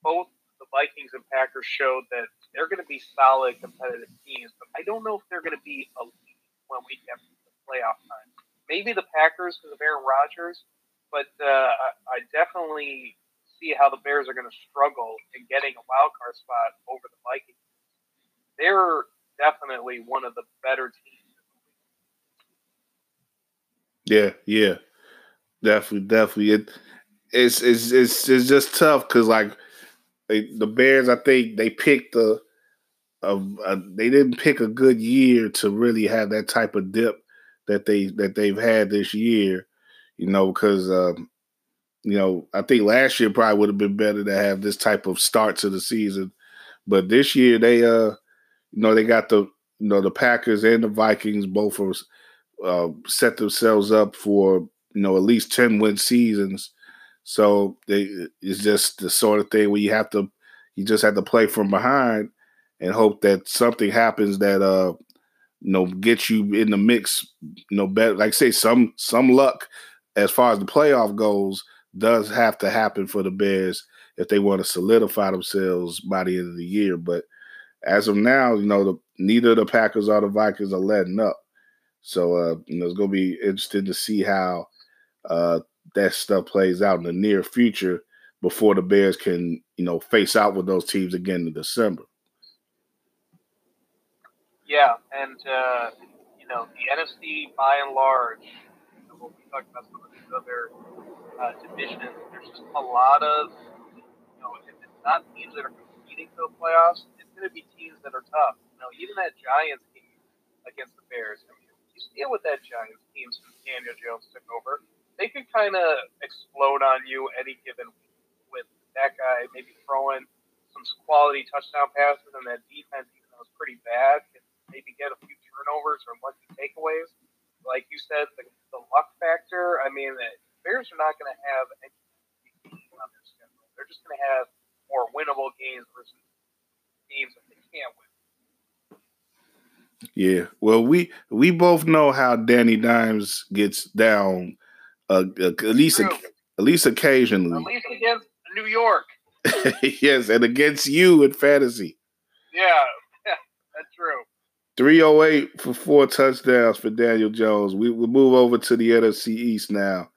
both the Vikings and Packers showed that they're going to be solid competitive teams, but I don't know if they're going to be elite when we get to the playoff time. Maybe the Packers because of Aaron Rodgers, but uh, I definitely see how the Bears are going to struggle in getting a wild card spot over the Vikings. They're definitely one of the better teams. Yeah, yeah, definitely, definitely. It it's it's it's, it's just tough because like they, the Bears, I think they picked a, a, a, they didn't pick a good year to really have that type of dip that they that they've had this year. You know, because um, you know, I think last year probably would have been better to have this type of start to the season. But this year they uh you know they got the you know the Packers and the Vikings both are uh, set themselves up for you know at least 10 win seasons. So they, it's just the sort of thing where you have to, you just have to play from behind and hope that something happens that uh, you know, get you in the mix. You know, better like say some some luck as far as the playoff goes does have to happen for the Bears if they want to solidify themselves by the end of the year. But as of now, you know, the, neither the Packers or the Vikings are letting up. So uh, you know, it's gonna be interesting to see how uh, that stuff plays out in the near future before the Bears can, you know, face out with those teams again in December. Yeah, and uh, you know, the NFC by and large, you know, when we talk about some of these other uh, divisions, there's just a lot of, you know, if it's not teams that are competing for the playoffs, it's going to be teams that are tough. You know, even that Giants team against the Bears. I mean, you it with that Giants team since Daniel Jones took over they could kind of explode on you any given week with that guy maybe throwing some quality touchdown passes and that defense, even though it's pretty bad, can maybe get a few turnovers or lucky takeaways. Like you said, the, the luck factor. I mean, the Bears are not going to have any on their schedule. They're just going to have more winnable games versus games that they can't win. Yeah, well, we we both know how Danny Dimes gets down uh, at least at least occasionally. At least against New York. yes, and against you in fantasy. Yeah, that's true. 308 for four touchdowns for Daniel Jones. We will move over to the NFC East now.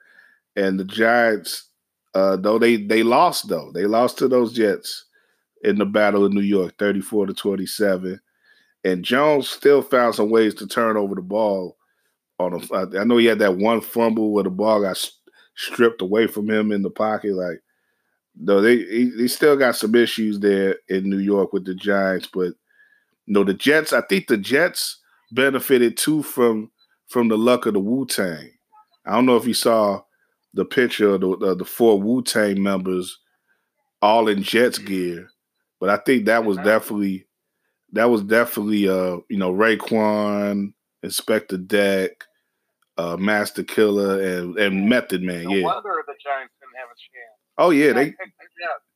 And the Giants, uh, though they they lost though. They lost to those Jets in the Battle of New York, 34 to 27. And Jones still found some ways to turn over the ball on a, I know he had that one fumble where the ball got stripped away from him in the pocket. Like, though they he, still got some issues there in New York with the Giants, but you know the Jets. I think the Jets benefited too from from the luck of the Wu Tang. I don't know if you saw the picture of the, of the four Wu Tang members all in Jets gear, but I think that was definitely that was definitely uh you know Raekwon, Inspectah Deck, uh, Masta Killa, and and Method Man. No yeah. wonder the Giants didn't have a chance. Oh yeah, they.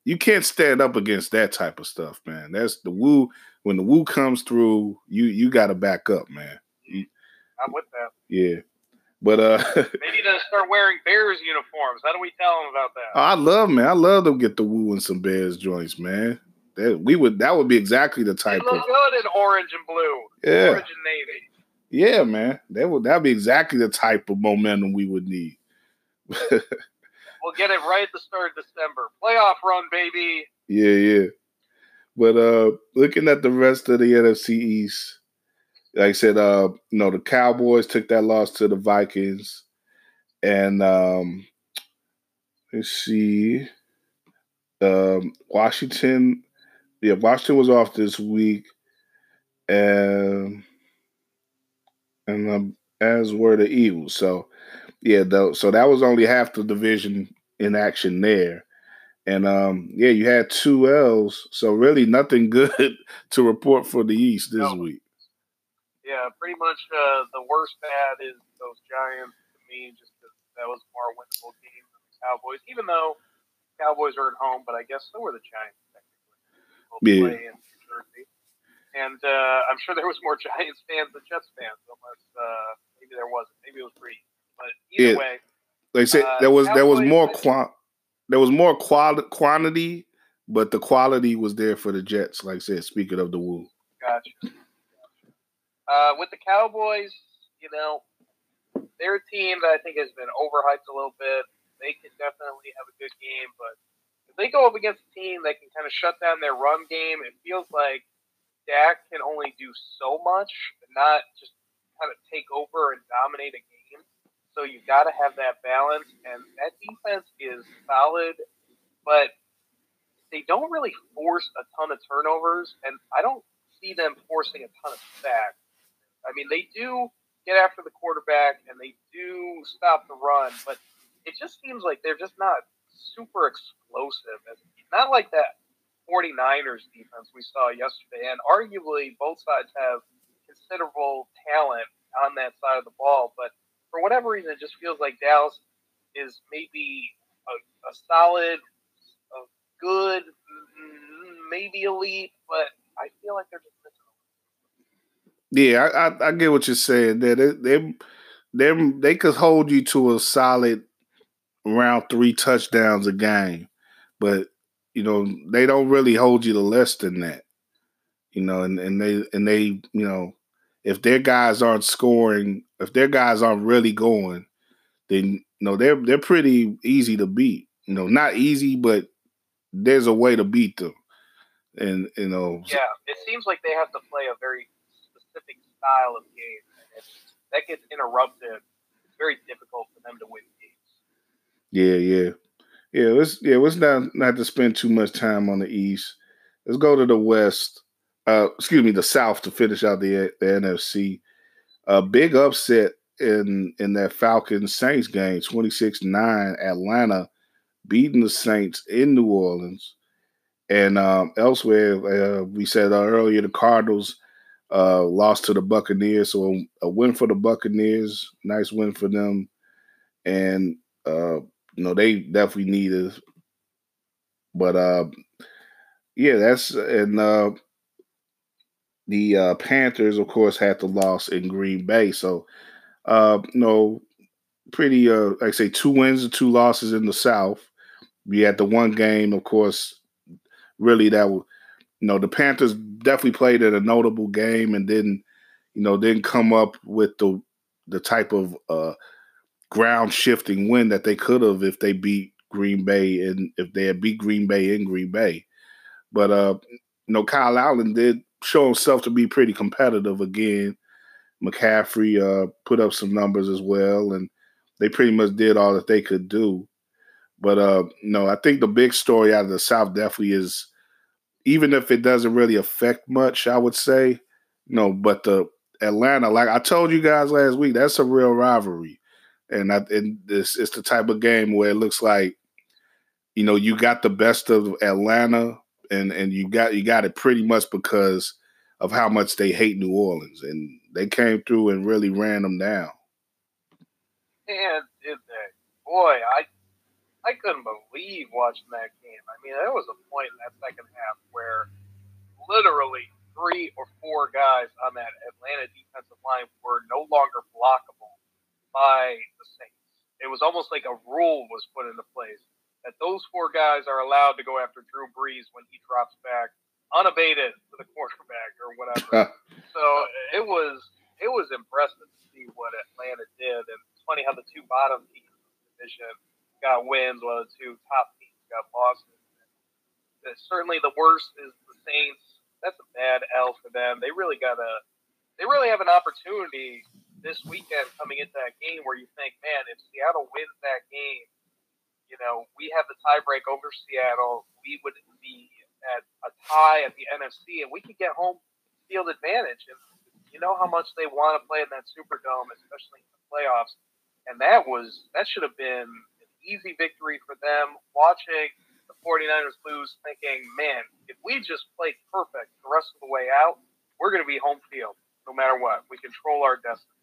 You can't stand up against that type of stuff, man. That's the Wu. When the Wu comes through, you you got to back up, man. You, I'm with that. Yeah. But uh maybe to start wearing Bears uniforms. How do we tell them about that? I love man. I love to get the Wu and some Bears joints, man. That we would that would be exactly the type of good in orange and blue. Yeah. Orange and navy. Yeah, man. That would that'd be exactly the type of momentum we would need. we'll get it right at the start of December. Playoff run, baby. Yeah, yeah. But uh looking at the rest of the NFC East, like I said, uh, you know, the Cowboys took that loss to the Vikings. And um let's see. Um Washington, yeah, Washington was off this week. And and um, as were the Eagles. So, yeah, though, so that was only half the division in action there. And um, yeah, you had two L's, so really nothing good to report for the East this no. week. Yeah, pretty much uh, the worst bad is those Giants to me, just because that was more winnable game than the Cowboys. Even though Cowboys are at home, but I guess so were the Giants yeah. in Jersey and uh, I'm sure there was more Giants fans than Jets fans, unless uh, maybe there wasn't. Maybe it was free. But either yeah. way, they said uh, there was there was more qua- there was more quali- quantity, but the quality was there for the Jets. Like I said, speaking of the Wu. Gotcha. Uh, with the Cowboys, you know, they're a team that I think has been overhyped a little bit. They can definitely have a good game, but they go up against a team that can kind of shut down their run game, it feels like Dak can only do so much, not just kind of take over and dominate a game. So you've got to have that balance, and that defense is solid, but they don't really force a ton of turnovers, and I don't see them forcing a ton of sacks. I mean, they do get after the quarterback and they do stop the run, but it just seems like they're just not super explosive. Not like that 49ers defense we saw yesterday. And arguably, both sides have considerable talent on that side of the ball. But for whatever reason, it just feels like Dallas is maybe a, a solid, a good, mm, maybe elite, but I feel like they're just missing. Yeah, I, I, I get what you're saying. That they, they they they could hold you to a solid around three touchdowns a game, but you know they don't really hold you to less than that. You know, and and they and they you know if their guys aren't scoring, if their guys aren't really going, then you know they're they're pretty easy to beat. You know, not easy, but there's a way to beat them. And you know, yeah, it seems like they have to play a very specific style of game, and that gets interrupted. It's very difficult for them to win. Yeah, yeah, yeah. Let's yeah, let's not not to spend too much time on the East. Let's go to the West. Uh, excuse me, the South to finish out the the NFC. A big upset in in that Falcons Saints game, 26-9, Atlanta beating the Saints in New Orleans. And um, elsewhere, uh, we said earlier the Cardinals uh, lost to the Buccaneers, so a, a, win for the Buccaneers, nice win for them, and uh, you know they definitely need it. But uh, yeah, that's and uh, the uh, Panthers, of course, had the loss in Green Bay, so uh, you know, pretty uh, like I say, two wins and two losses in the South. We had the one game, of course, really that you know the Panthers definitely played at a notable game and didn't you know didn't come up with the the type of uh, ground shifting win that they could have if they beat Green Bay and if they had beat Green Bay in Green Bay. But uh, you know, Kyle Allen did show himself to be pretty competitive again. McCaffrey uh, put up some numbers as well, and they pretty much did all that they could do. But uh, no, I think the big story out of the South definitely is, even if it doesn't really affect much, I would say, you know, but the Atlanta, like I told you guys last week, that's a real rivalry, and I, and this it's the type of game where it looks like, you know, you got the best of Atlanta, and and you got you got it pretty much because of how much they hate New Orleans, and they came through and really ran them down. They? Boy, I I couldn't believe watching that game. I mean, there was a point in that second half where literally three or four guys on that Atlanta defensive line were no longer blockable by the Saints. It was almost like a rule was put into place that those four guys are allowed to go after Drew Brees when he drops back unabated to the quarterback or whatever. so it was it was impressive to see what Atlanta did, and it's funny how the two bottom teams in the division got wins while the two top teams got losses. certainly the worst is the Saints. That's a bad L for them. They really got a they really have an opportunity this weekend coming into that game where you think, man, if Seattle wins that game, you know, we have the tiebreak over Seattle. We would be at a tie at the NFC, and we could get home field advantage. And you know how much they want to play in that Superdome, especially in the playoffs. And that was that should have been an easy victory for them. Watching the 49ers lose, thinking, man, if we just played perfect the rest of the way out, we're going to be home field no matter what. We control our destiny.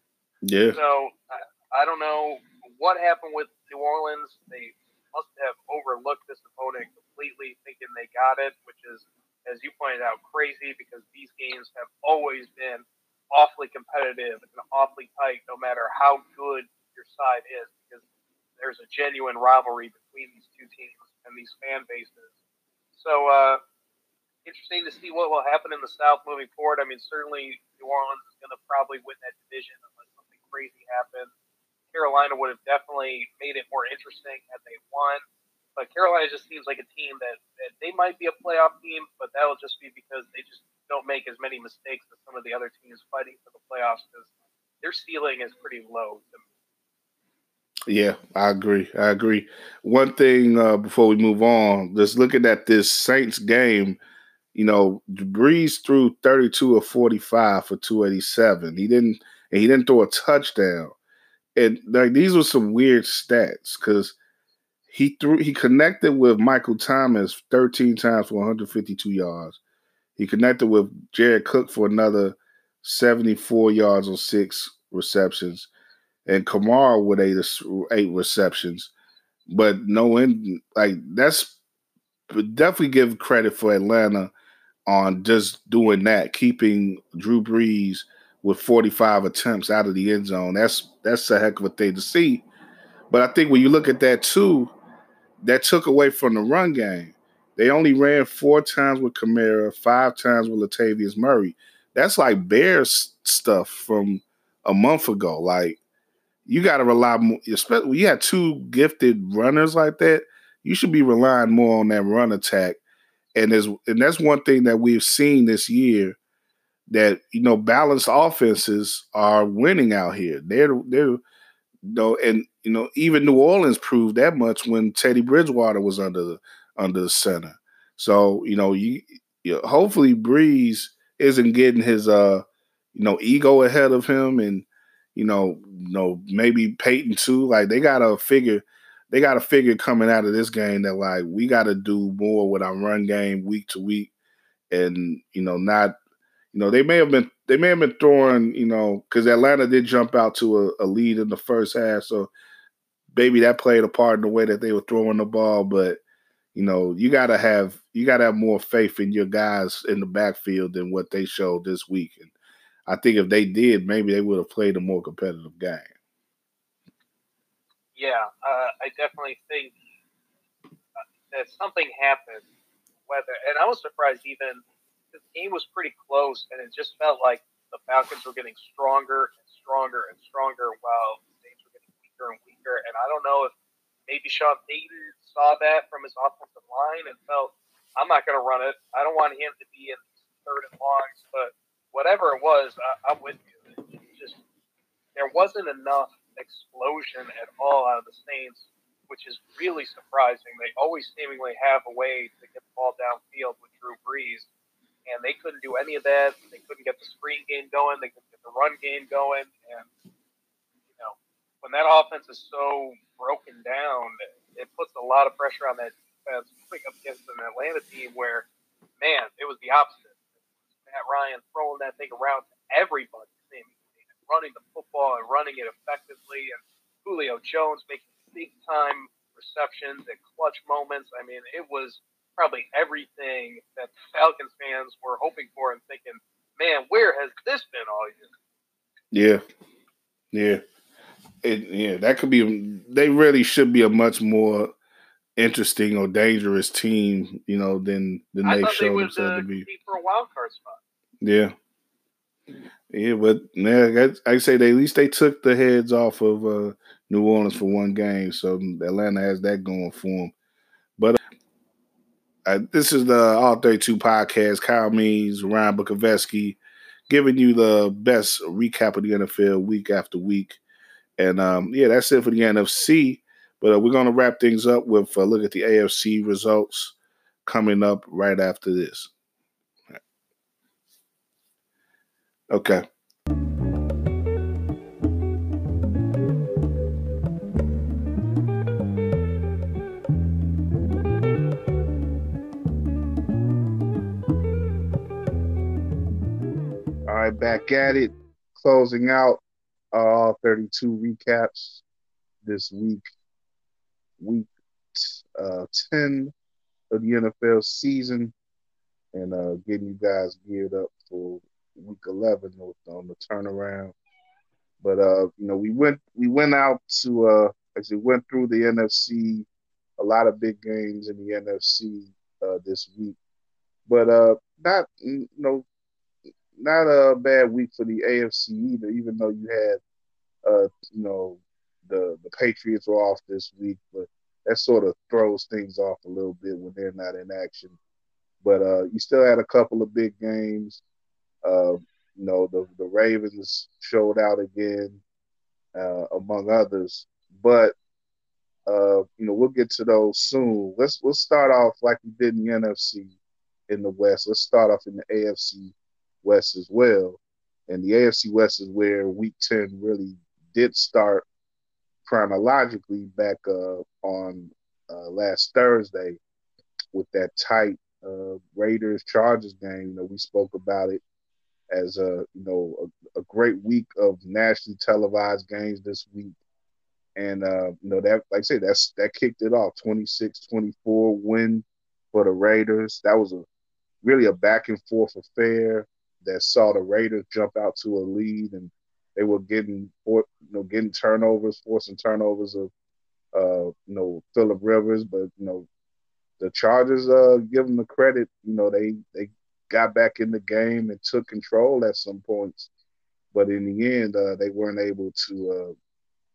Yeah. So I, I don't know what happened with New Orleans. They must have overlooked this opponent completely, thinking they got it, which is, as you pointed out, crazy because these games have always been awfully competitive and awfully tight, no matter how good your side is, because there's a genuine rivalry between these two teams and these fan bases. So, uh, interesting to see what will happen in the South moving forward. I mean, certainly New Orleans is going to probably win that division crazy happens. Carolina would have definitely made it more interesting had they won. But Carolina just seems like a team that, that they might be a playoff team, but that'll just be because they just don't make as many mistakes as some of the other teams fighting for the playoffs because their ceiling is pretty low to me. Yeah, I agree. I agree. One thing uh, before we move on, just looking at this Saints game, you know, Brees threw 32 or 45 for 287. He didn't and he didn't throw a touchdown. And like these were some weird stats because he threw he connected with Michael Thomas 13 times for 152 yards. He connected with Jared Cook for another 74 yards on six receptions and Kamara with eight eight receptions. but no end like that's definitely give credit for Atlanta on just doing that, keeping Drew Brees with 45 attempts out of the end zone. That's that's a heck of a thing to see. But I think when you look at that too, that took away from the run game. They only ran four times with Kamara, five times with Latavius Murray. That's like Bears stuff from a month ago. Like you got to rely more, especially when you have two gifted runners like that. You should be relying more on that run attack, and there's and that's one thing that we've seen this year that you know balanced offenses are winning out here. They're they're know, and you know even New Orleans proved that much when Teddy Bridgewater was under the under the center. So you know you, you hopefully Brees isn't getting his uh you know ego ahead of him and you know, you know, maybe Payton too. Like they gotta figure, they gotta figure coming out of this game that like we gotta do more with our run game week to week, and you know, not, you know, they may have been they may have been throwing, you know, because Atlanta did jump out to a, a lead in the first half, so maybe that played a part in the way that they were throwing the ball, but you know, you gotta have you gotta have more faith in your guys in the backfield than what they showed this week. And I think if they did, maybe they would have played a more competitive game. Yeah, uh, I definitely think uh, that something happened. Whether and I was surprised even game was pretty close, and it just felt like the Falcons were getting stronger and stronger and stronger while the Saints were getting weaker and weaker. And I don't know if maybe Sean Payton saw that from his offensive line and felt, I'm not going to run it. I don't want him to be in third and longs, but whatever it was, I, am with you. It's just there wasn't enough explosion at all out of the Saints, which is really surprising. They always seemingly have a way to get the ball downfield with Drew Brees, and they couldn't do any of that. They couldn't get the screen game going. They couldn't get the run game going, and you know when that offense is so broken down, it puts a lot of pressure on that defense, putting up against an Atlanta team where, man, it was the opposite Matt Ryan throwing that thing around to everybody, running the football and running it effectively, and Julio Jones making big time receptions and clutch moments. I mean, it was probably everything that Falcons fans were hoping for and thinking, man, where has this been all year? Yeah, yeah, it, yeah. That could be. They really should be a much more interesting or dangerous team, you know, than than I they showed themselves uh, to be. For a wild card spot. Yeah. Yeah, but yeah, I, say they at least they took the heads off of uh, New Orleans for one game, so Atlanta has that going for them. But uh, this is the All 32 podcast. Kyle Means, Ryan Bukowiecki, giving you the best recap of the NFL week after week. And um, yeah, that's it for the NFC. But uh, we're going to wrap things up with a look at the AFC results coming up right after this. Okay. Back at it. Closing out all 32 recaps this week. Week uh, 10 of the NFL season and uh, getting you guys geared up for week 11 on the turnaround. But uh, you know, we went we went out to uh, as actually went through the NFC, a lot of big games in the NFC uh, this week, but uh, not you know, not a bad week for the AFC either. Even though you had uh, you know, the the Patriots were off this week, but that sort of throws things off a little bit when they're not in action. But uh, you still had a couple of big games. Uh, you know, the the Ravens showed out again, uh, among others. But uh, you know, we'll get to those soon. Let's let's start off like we did in the NFC in the West. Let's start off in the AFC West as well. And the AFC West is where Week Ten really did start chronologically back uh, on uh, last Thursday with that tight uh, Raiders Chargers game. You know, we spoke about it as a you know a, a, great week of nationally televised games this week. And uh, you know that, like I said, that's that kicked it off. 26-24 win for the Raiders. That was a really a back and forth affair that saw the Raiders jump out to a lead, and they were getting, you know, getting turnovers, forcing turnovers of, uh, you know, Philip Rivers. But you know, the Chargers, uh, give them the credit. You know, they they got back in the game and took control at some points, but in the end, uh, they weren't able to uh,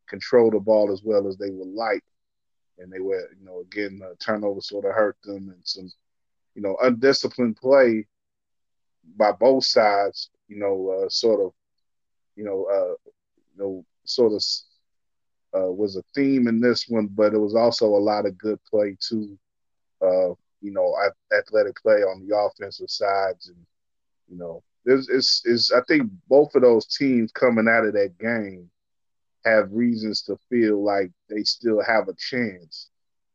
control the ball as well as they would like. And they were, you know, again, uh, turnovers sort of hurt them, and some, you know, undisciplined play by both sides. You know, uh, sort of, you know, uh, you know, sort of uh, was a theme in this one, but it was also a lot of good play too. Uh, you know, athletic play on the offensive sides, and you know, there's it's, it's I think both of those teams coming out of that game have reasons to feel like they still have a chance,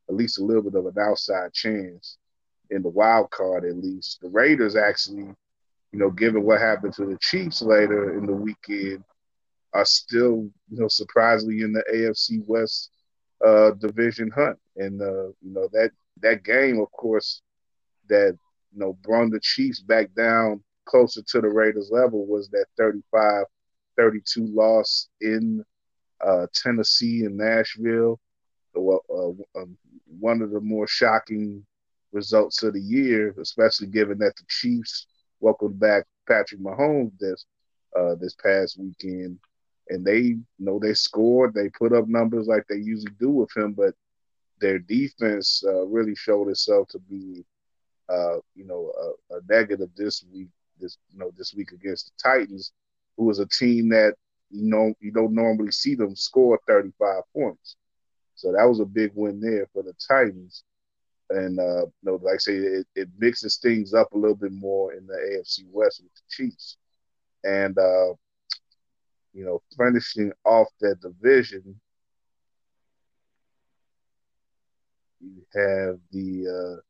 at least a little bit of an outside chance in the wild card. At least the Raiders actually, you know, given what happened to the Chiefs later in the weekend, are still you know surprisingly in the AFC West uh, division hunt, and uh, you know that that game, of course, that you know brought the Chiefs back down closer to the Raiders level was that 35-32 loss in uh, Tennessee and Nashville. Uh, um, one of the more shocking results of the year, especially given that the Chiefs welcomed back Patrick Mahomes this uh, this past weekend, and they you know they scored, they put up numbers like they usually do with him, but their defense uh, really showed itself to be, uh, you know, a, a, negative this week. This you know this week against the Titans, who was a team that you know you don't normally see them score 35 points. So that was a big win there for the Titans. And uh, you know, like I say, it, it mixes things up a little bit more in the AFC West with the Chiefs. And uh, you know, finishing off that division, you have the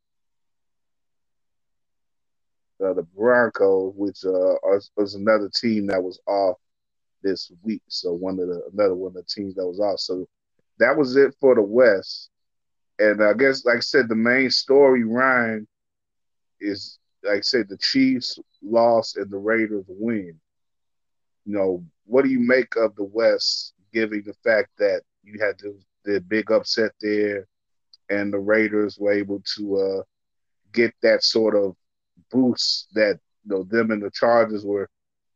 uh, uh, the Broncos, which uh, was another team that was off this week. So one of the another one of the teams that was off. So that was it for the West. And I guess, like I said, the main story, Ryan, is like I said, the Chiefs lost and the Raiders win. You know, what do you make of the West, given the fact that you had the, the big upset there, and the Raiders were able to uh, get that sort of boost that you know them and the Chargers were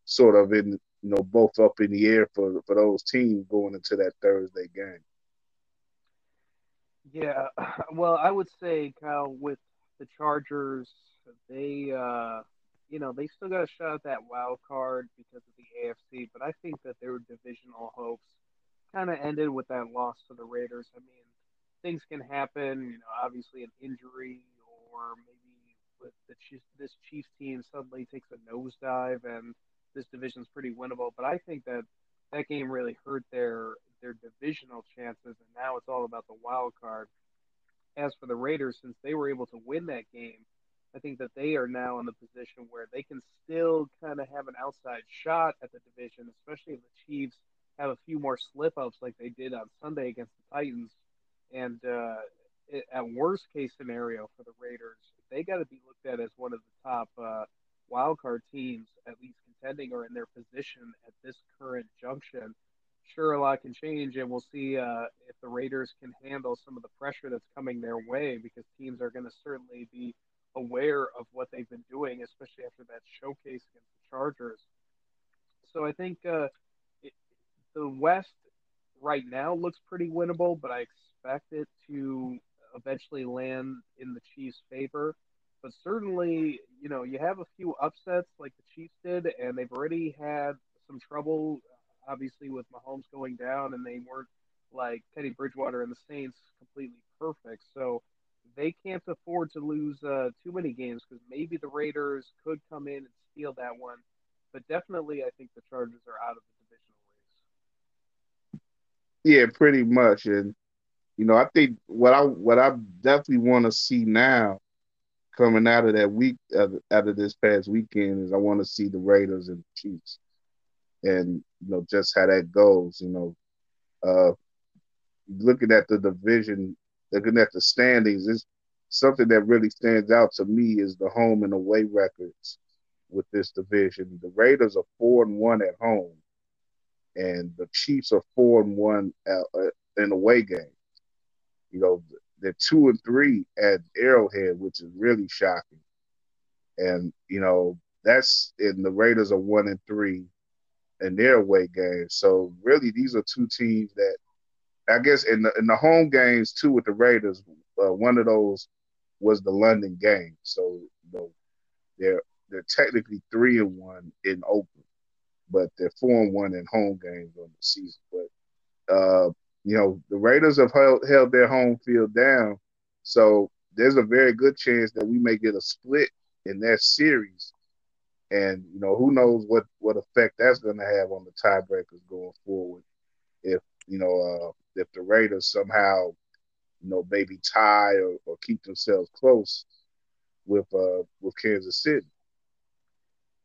sort of in you know, both up in the air for for those teams going into that Thursday game. Yeah, well, I would say, Kyle, with the Chargers, they, uh, you know, they still got a shot at that wild card because of the AFC, but I think that their divisional hopes kind of ended with that loss to the Raiders. I mean, things can happen, you know, obviously an injury or maybe with the this Chiefs team suddenly takes a nosedive and this division is pretty winnable. But I think that that game really hurt their their divisional chances, and now it's all about the wild card. As for the Raiders, since they were able to win that game, I think that they are now in the position where they can still kind of have an outside shot at the division, especially if the Chiefs have a few more slip ups like they did on Sunday against the Titans. And uh, it, at worst case scenario for the Raiders, they got to be looked at as one of the top uh, wild card teams, at least contending or in their position at this current junction. Sure, a lot can change, and we'll see uh, if the Raiders can handle some of the pressure that's coming their way because teams are going to certainly be aware of what they've been doing, especially after that showcase against the Chargers. So I think uh, it, the West right now looks pretty winnable, but I expect it to eventually land in the Chiefs' favor but certainly, you know, you have a few upsets like the Chiefs did, and they've already had some trouble, obviously, with Mahomes going down, and they weren't like Teddy Bridgewater and the Saints completely perfect. So they can't afford to lose uh, too many games because maybe the Raiders could come in and steal that one. But definitely, I think the Chargers are out of the divisional race. Yeah, pretty much. And you know, I think what I what I definitely want to see now coming out of that week, out of this past weekend, is I want to see the Raiders and the Chiefs, and you know just how that goes. You know, uh, looking at the division, looking at the standings, is something that really stands out to me is the home and away records with this division. The Raiders are four and one at home, and the Chiefs are four and one at, uh, in away games. You know, they're two and three at Arrowhead, which is really shocking. And you know, that's and the Raiders are one and three in their away games. So really, these are two teams that I guess in the in the home games too with the Raiders, uh, one of those was the London game. So you know, they're they're technically three and one in Oakland, but they're four and one in home games on the season. But uh, you know, the Raiders have held, held their home field down, so there's a very good chance that we may get a split in that series. And you know, who knows what what effect that's going to have on the tiebreakers going forward. If you know, uh, if the Raiders somehow, you know, maybe tie or, or keep themselves close with uh with Kansas City.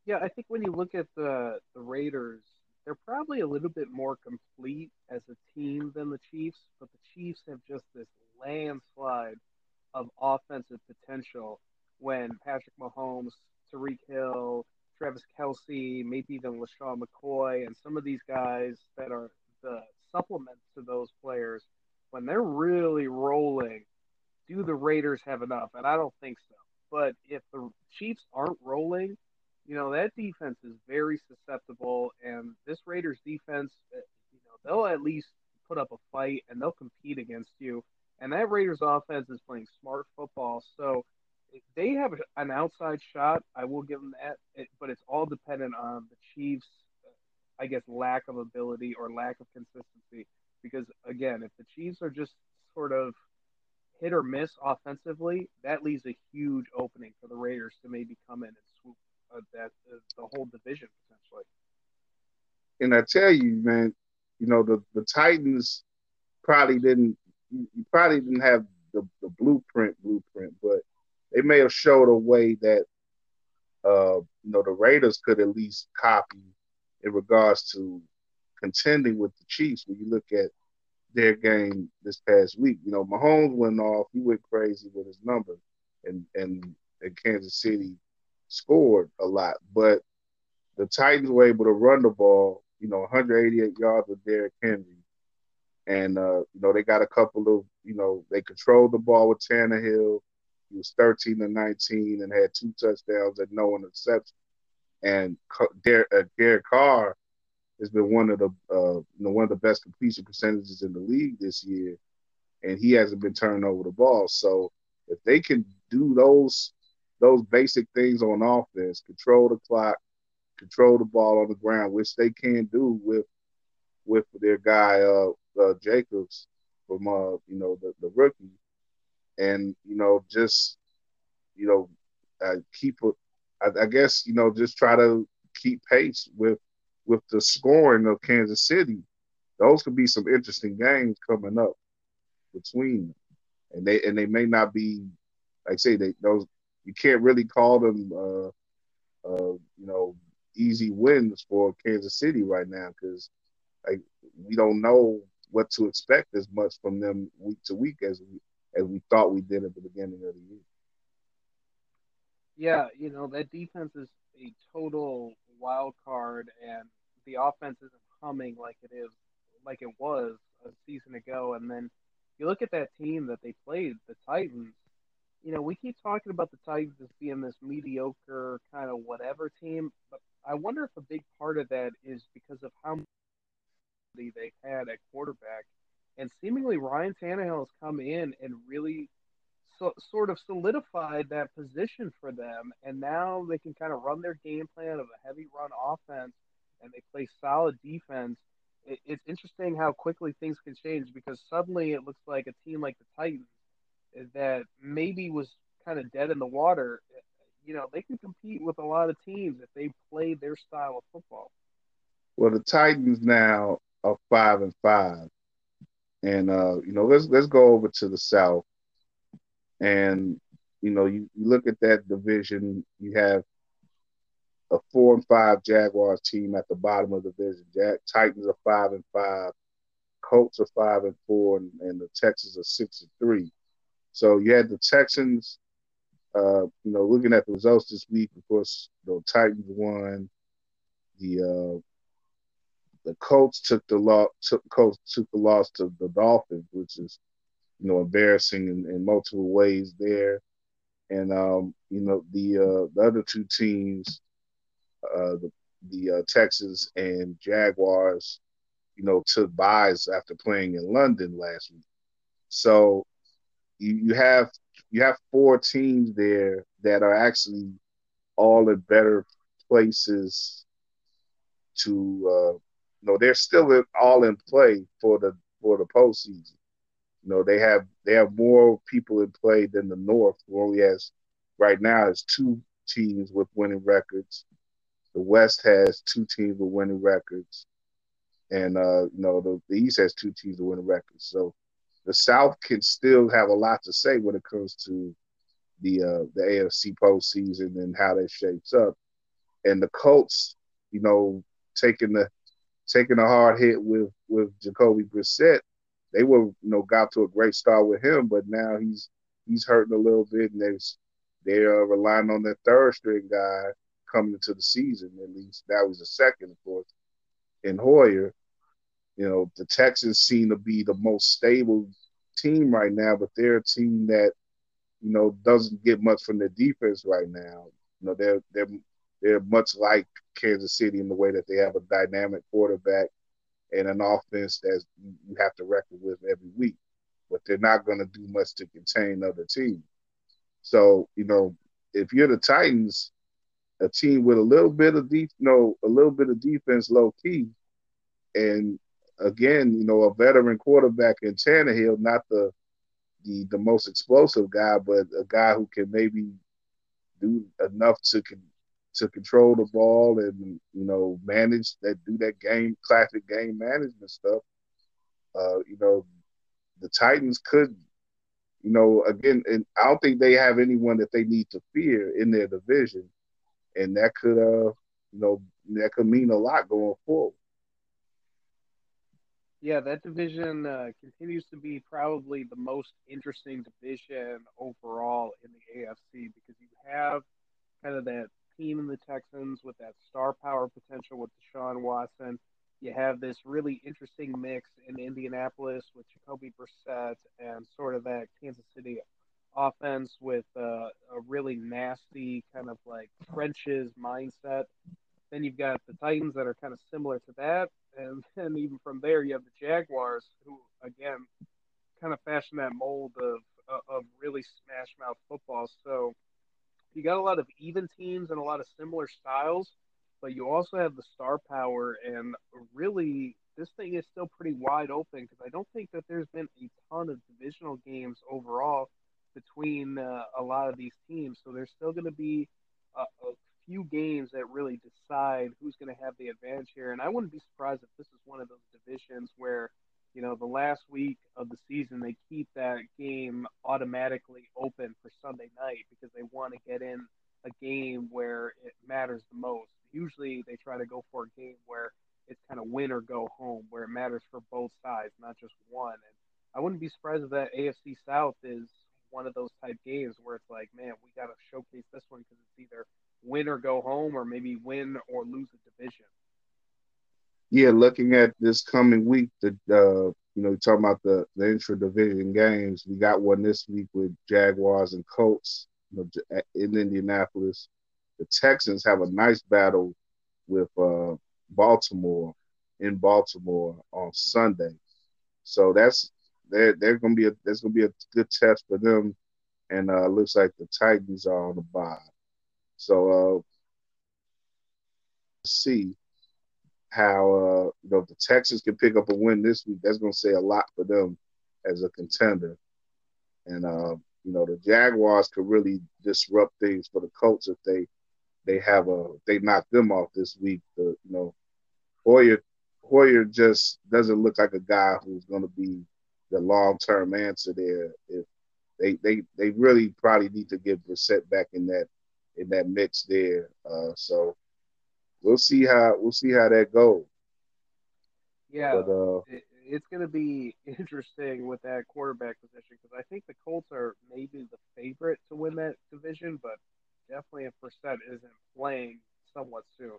Yeah, I think when you look at the the Raiders, they're probably a little bit more complete as a team than the Chiefs, but the Chiefs have just this landslide of offensive potential when Patrick Mahomes, Tyreek Hill, Travis Kelce, maybe even LeSean McCoy, and some of these guys that are the supplements to those players, when they're really rolling, do the Raiders have enough? And I don't think so. But if the Chiefs aren't rolling, you know that defense is very susceptible, and this Raiders defense, uh, you know, they'll at least put up a fight and they'll compete against you. And that Raiders offense is playing smart football, so they have an outside shot. I will give them that, it, but it's all dependent on the Chiefs, I guess, lack of ability or lack of consistency. Because again, if the Chiefs are just sort of hit or miss offensively, that leaves a huge opening for the Raiders to maybe come in and swoop uh, that uh, the whole division potentially. And I tell you, man, you know the the Titans probably didn't you probably didn't have the, the blueprint blueprint, but they may have showed a way that uh, you know the Raiders could at least copy in regards to contending with the Chiefs. When you look at their game this past week, you know Mahomes went off, he went crazy with his number, and and, and Kansas City scored a lot, but the Titans were able to run the ball. You know, 188 yards with Derrick Henry, and uh, you know they got a couple of you know they controlled the ball with Tannehill. He was 13 to 19 and had two touchdowns and no interceptions. And Derek, uh, Derek Carr has been one of the uh, you know one of the best completion percentages in the league this year, and he hasn't been turning over the ball. So if they can do those those basic things on offense, control the clock, control the ball on the ground, which they can do with with their guy uh, uh, Jacobs from uh, you know the, the rookie, and you know just you know uh, keep I, I guess you know just try to keep pace with with the scoring of Kansas City. Those could be some interesting games coming up between them. and they and they may not be like I say they those you can't really call them uh, uh, you know easy wins for Kansas City right now because like we don't know what to expect as much from them week to week as we as we thought we did at the beginning of the year. Yeah, you know that defense is a total wild card, and the offense isn't humming like it is, like it was a season ago. And then you look at that team that they played, the Titans. You know, we keep talking about the Titans as being this mediocre kind of whatever team, but I wonder if a big part of that is because of how much they've had at quarterback and seemingly Ryan Tannehill has come in and really so, sort of solidified that position for them. And now they can kind of run their game plan of a heavy run offense and they play solid defense. It, it's interesting how quickly things can change because suddenly it looks like a team like the Titans that maybe was kind of dead in the water. You know, they can compete with a lot of teams if they play their style of football. Well, the Titans now are five and five and uh, you know, let's let's go over to the South. And you know, you, you look at that division, you have a four and five Jaguars team at the bottom of the division. Titans are five and five. Colts are five and four, and, and the Texans are six and three. So you had the Texans. Uh, you know, looking at the results this week, of course, the Titans won. The uh, the Colts took the loss. Took Colts took the loss to the Dolphins, which is you know embarrassing in, in multiple ways there. And um, you know the uh, the other two teams, uh, the the uh, Texans and Jaguars, you know, took byes after playing in London last week. So you, you have you have four teams there that are actually all in better places to uh, know they're still all in play for the for the postseason. You know they have they have more people in play than the North, who only has right now is two teams with winning records. The West has two teams with winning records, and uh, you know the, the East has two teams with winning records. So the South can still have a lot to say when it comes to the uh, the AFC postseason and how that shapes up. And the Colts, you know, taking the taking a hard hit with with Jacoby Brissett, they were you know got to a great start with him, but now he's he's hurting a little bit, and they're they're uh, relying on their third string guy coming into the season. At least that was the second, of course, in Hoyer. You know, the Texans seem to be the most stable team right now, but they're a team that, you know, doesn't get much from their defense right now. You know, they're they're they're much like Kansas City in the way that they have a dynamic quarterback and an offense that you have to reckon with every week. But they're not going to do much to contain other teams. So, you know, if you're the Titans, a team with a little bit of deep, you know, a little bit of defense low key, and again, you know, a veteran quarterback in Tannehill, not the the the most explosive guy, but a guy who can maybe do enough to to control the ball and you know manage that do that game classic game management stuff. Uh, you know, the Titans could, you know, again, and I don't think they have anyone that they need to fear in their division, and that could, uh, you know, that could mean a lot going forward. Yeah, that division uh, continues to be probably the most interesting division overall in the AFC because you have kind of that team in the Texans with that star power potential with Deshaun Watson. You have this really interesting mix in Indianapolis with Jacoby Brissett and sort of that Kansas City offense with uh, a really nasty kind of like trenches mindset. Then you've got the Titans that are kind of similar to that, and then even from there you have the Jaguars, who again kind of fashion that mold of of really smash mouth football. So you got a lot of even teams and a lot of similar styles, but you also have the star power, and really this thing is still pretty wide open because I don't think that there's been a ton of divisional games overall between uh, a lot of these teams. So there's still going to be a, a few games that really decide who's going to have the advantage here. And I wouldn't be surprised if this is one of those divisions where, you know, the last week of the season, they keep that game automatically open for Sunday night because they want to get in a game where it matters the most. Usually they try to go for a game where it's kind of win or go home, where it matters for both sides, not just one. And I wouldn't be surprised if that AFC South is one of those type games where it's like, man, we got to showcase this one because it's either win or go home, or maybe win or lose a division. Yeah, looking at this coming week, the uh, you know, talking about the the intra division games, we got one this week with Jaguars and Colts you know, in Indianapolis. The Texans have a nice battle with uh, Baltimore in Baltimore on Sunday, so that's they're they're gonna be a there's gonna be a good test for them, and uh, looks like the Titans are on the bye. So uh, see how uh, you know the Texans can pick up a win this week. That's going to say a lot for them as a contender. And uh, you know the Jaguars could really disrupt things for the Colts if they they have a they knock them off this week. The, you know Hoyer Hoyer just doesn't look like a guy who's going to be the long term answer there. If they they they really probably need to get Brissett back in that in that mix there. Uh, so we'll see how we'll see how that goes. Yeah, but, uh, it's going to be interesting with that quarterback position because I think the Colts are maybe the favorite to win that division, but definitely if Brissett isn't playing somewhat soon.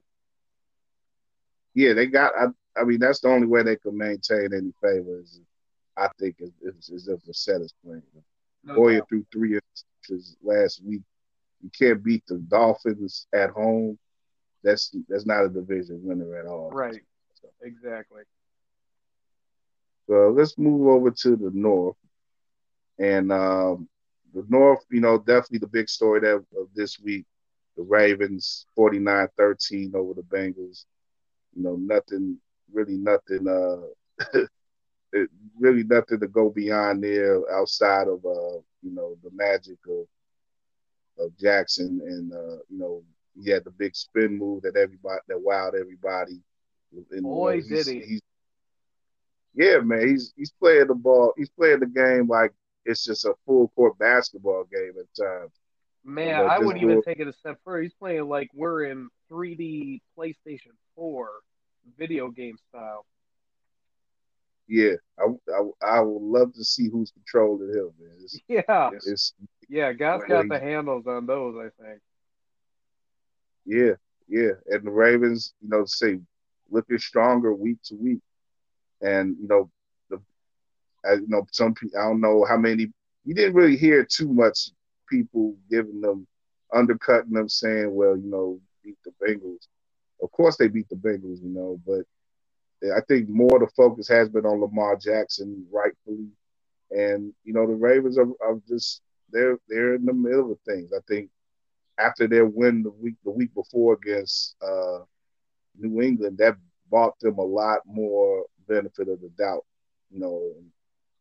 Yeah, they got. I, I mean, that's the only way they can maintain any favors. I think is, is, is if Brissett is playing. No Hoyer threw three inches last week. You can't beat the Dolphins at home. That's that's not a division winner at all. Right. So. Exactly. So let's move over to the North. And um, the North, you know, definitely the big story that, of this week the Ravens 49 13 over the Bengals. You know, nothing, really nothing, uh, It, really nothing to go beyond there outside of, uh, you know, the magic of, of Jackson and, uh, you know, he had the big spin move that everybody, that wowed everybody. And, Boy, uh, did he. Yeah, man, he's he's playing the ball. He's playing the game like it's just a full court basketball game at times. Man, I wouldn't even take it a step further. He's playing like we're in 3D PlayStation 4 video game style. Yeah, I, I, I would love to see who's controlling him, man. It's, yeah, it's, yeah, guys got the handles on those. I think. Yeah, yeah, and the Ravens, you know, say looking stronger week to week and you know, the, I, you know, some people I don't know how many. You didn't really hear too much people giving them undercutting them, saying, "Well, you know, beat the Bengals." Of course, they beat the Bengals, you know, but I think more the focus has been on Lamar Jackson, rightfully, and you know, the Ravens are, are just they're they're in the middle of things. I think after their win the week the week before against uh, New England, that bought them a lot more benefit of the doubt. You know,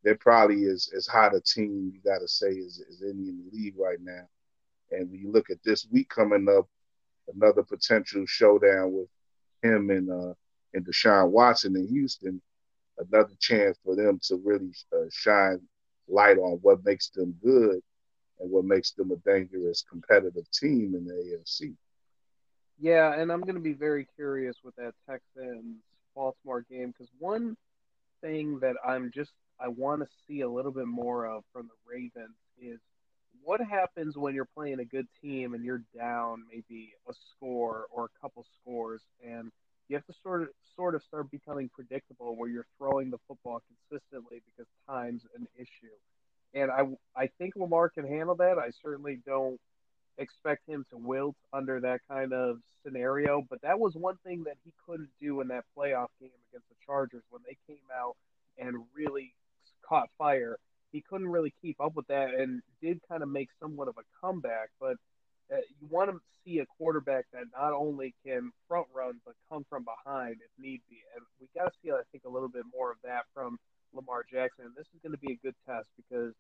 they're probably as as hot a team you got to say as, as any in the league right now. And when you look at this week coming up, another potential showdown with him and uh, and Deshaun Watson in Houston, another chance for them to really uh, shine light on what makes them good and what makes them a dangerous competitive team in the AFC. Yeah, and I'm going to be very curious with that Texans Baltimore game because one thing that I'm just I want to see a little bit more of from the Ravens is what happens when you're playing a good team and you're down maybe a score or a couple scores and you have to sort of sort of start becoming predictable where you're throwing the football consistently because time's an issue. And I I think Lamar can handle that. I certainly don't expect him to wilt under that kind of scenario. But that was one thing that he couldn't do in that playoff game against the Chargers when they came out and really caught fire. He couldn't really keep up with that and did kind of make somewhat of a comeback. But uh, you want to see a quarterback that not only can front run but come from behind if need be. And we got to see, I think, a little bit more of that from Lamar Jackson. This is going to be a good test because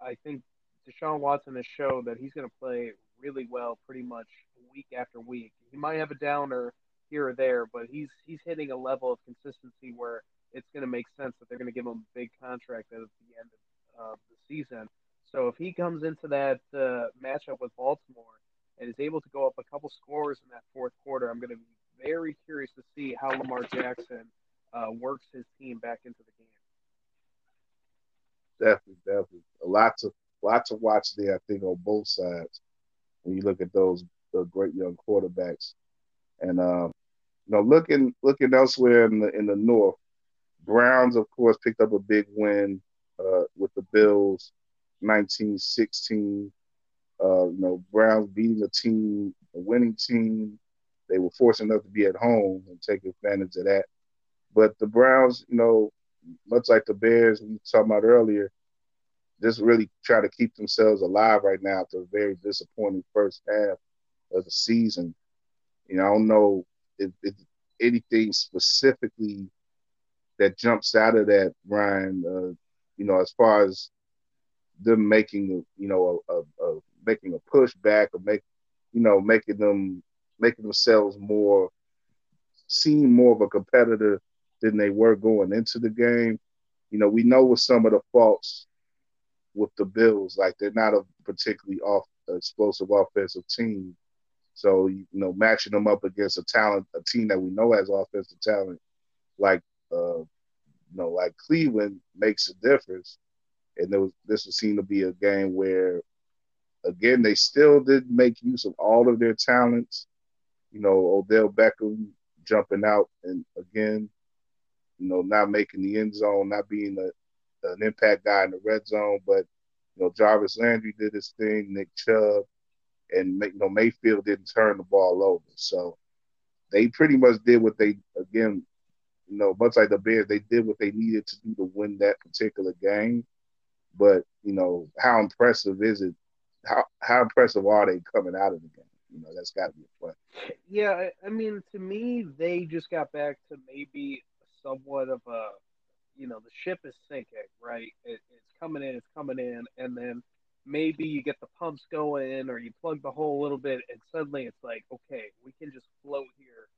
I think Deshaun Watson has shown that he's going to play really well pretty much week after week. He might have a downer here or there, but he's he's hitting a level of consistency where it's going to make sense that they're going to give him a big contract at the end of uh, the season. So if he comes into that uh, matchup with Baltimore and is able to go up a couple scores in that fourth quarter, I'm going to be very curious to see how Lamar Jackson uh, works his team back into the game. Definitely, definitely. A lot to lot to watch there. I think on both sides when you look at those the great young quarterbacks. And uh, you know, looking looking elsewhere in the in the North, Browns of course picked up a big win uh, with the Bills, 1916. Uh, you know, Browns beating a team, a winning team. They were fortunate enough to be at home and take advantage of that. But the Browns, you know, much like the Bears we talked about earlier, just really try to keep themselves alive right now after a very disappointing first half of the season. You know, I don't know if, if anything specifically that jumps out of that, Ryan. Uh, you know, as far as them making, you know, a, a, a making a pushback or make, you know, making them making themselves more seem more of a competitor than they were going into the game. You know, we know what some of the faults with the Bills. Like they're not a particularly off explosive offensive team. So you know, matching them up against a talent, a team that we know has offensive talent, like uh, you know, like Cleveland makes a difference. And was, this to be a game where, again, they still did make use of all of their talents. You know, Odell Beckham jumping out and again, you know, not making the end zone, not being a, an impact guy in the red zone, but you know, Jarvis Landry did his thing, Nick Chubb, and you know Mayfield didn't turn the ball over. So they pretty much did what they again, you know, much like the Bears, they did what they needed to do to win that particular game. But you know, how impressive is it? How how impressive are they coming out of the game? You know, that's got to be a play. Yeah, I mean, to me, they just got back to maybe somewhat of a, you know, the ship is sinking, right? It, it's coming in, it's coming in, and then maybe you get the pumps going or you plug the hole a little bit, and suddenly it's like, okay, we can just float here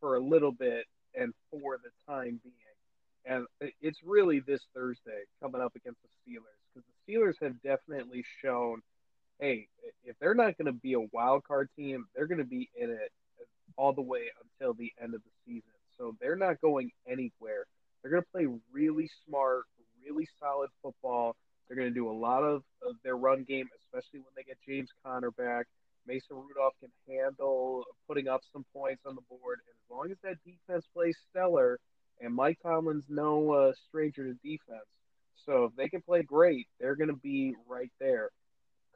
for a little bit and for the time being. And it's really this Thursday coming up against the Steelers because the Steelers have definitely shown, hey, if they're not going to be a wild card team, they're going to be in it all the way until the end of the season. So they're not going anywhere. They're going to play really smart, really solid football. They're going to do a lot of, of their run game, especially when they get James Conner back. Mason Rudolph can handle putting up some points on the board. And as long as that defense plays stellar, and Mike Tomlin's no uh, stranger to defense, so if they can play great, they're going to be right there.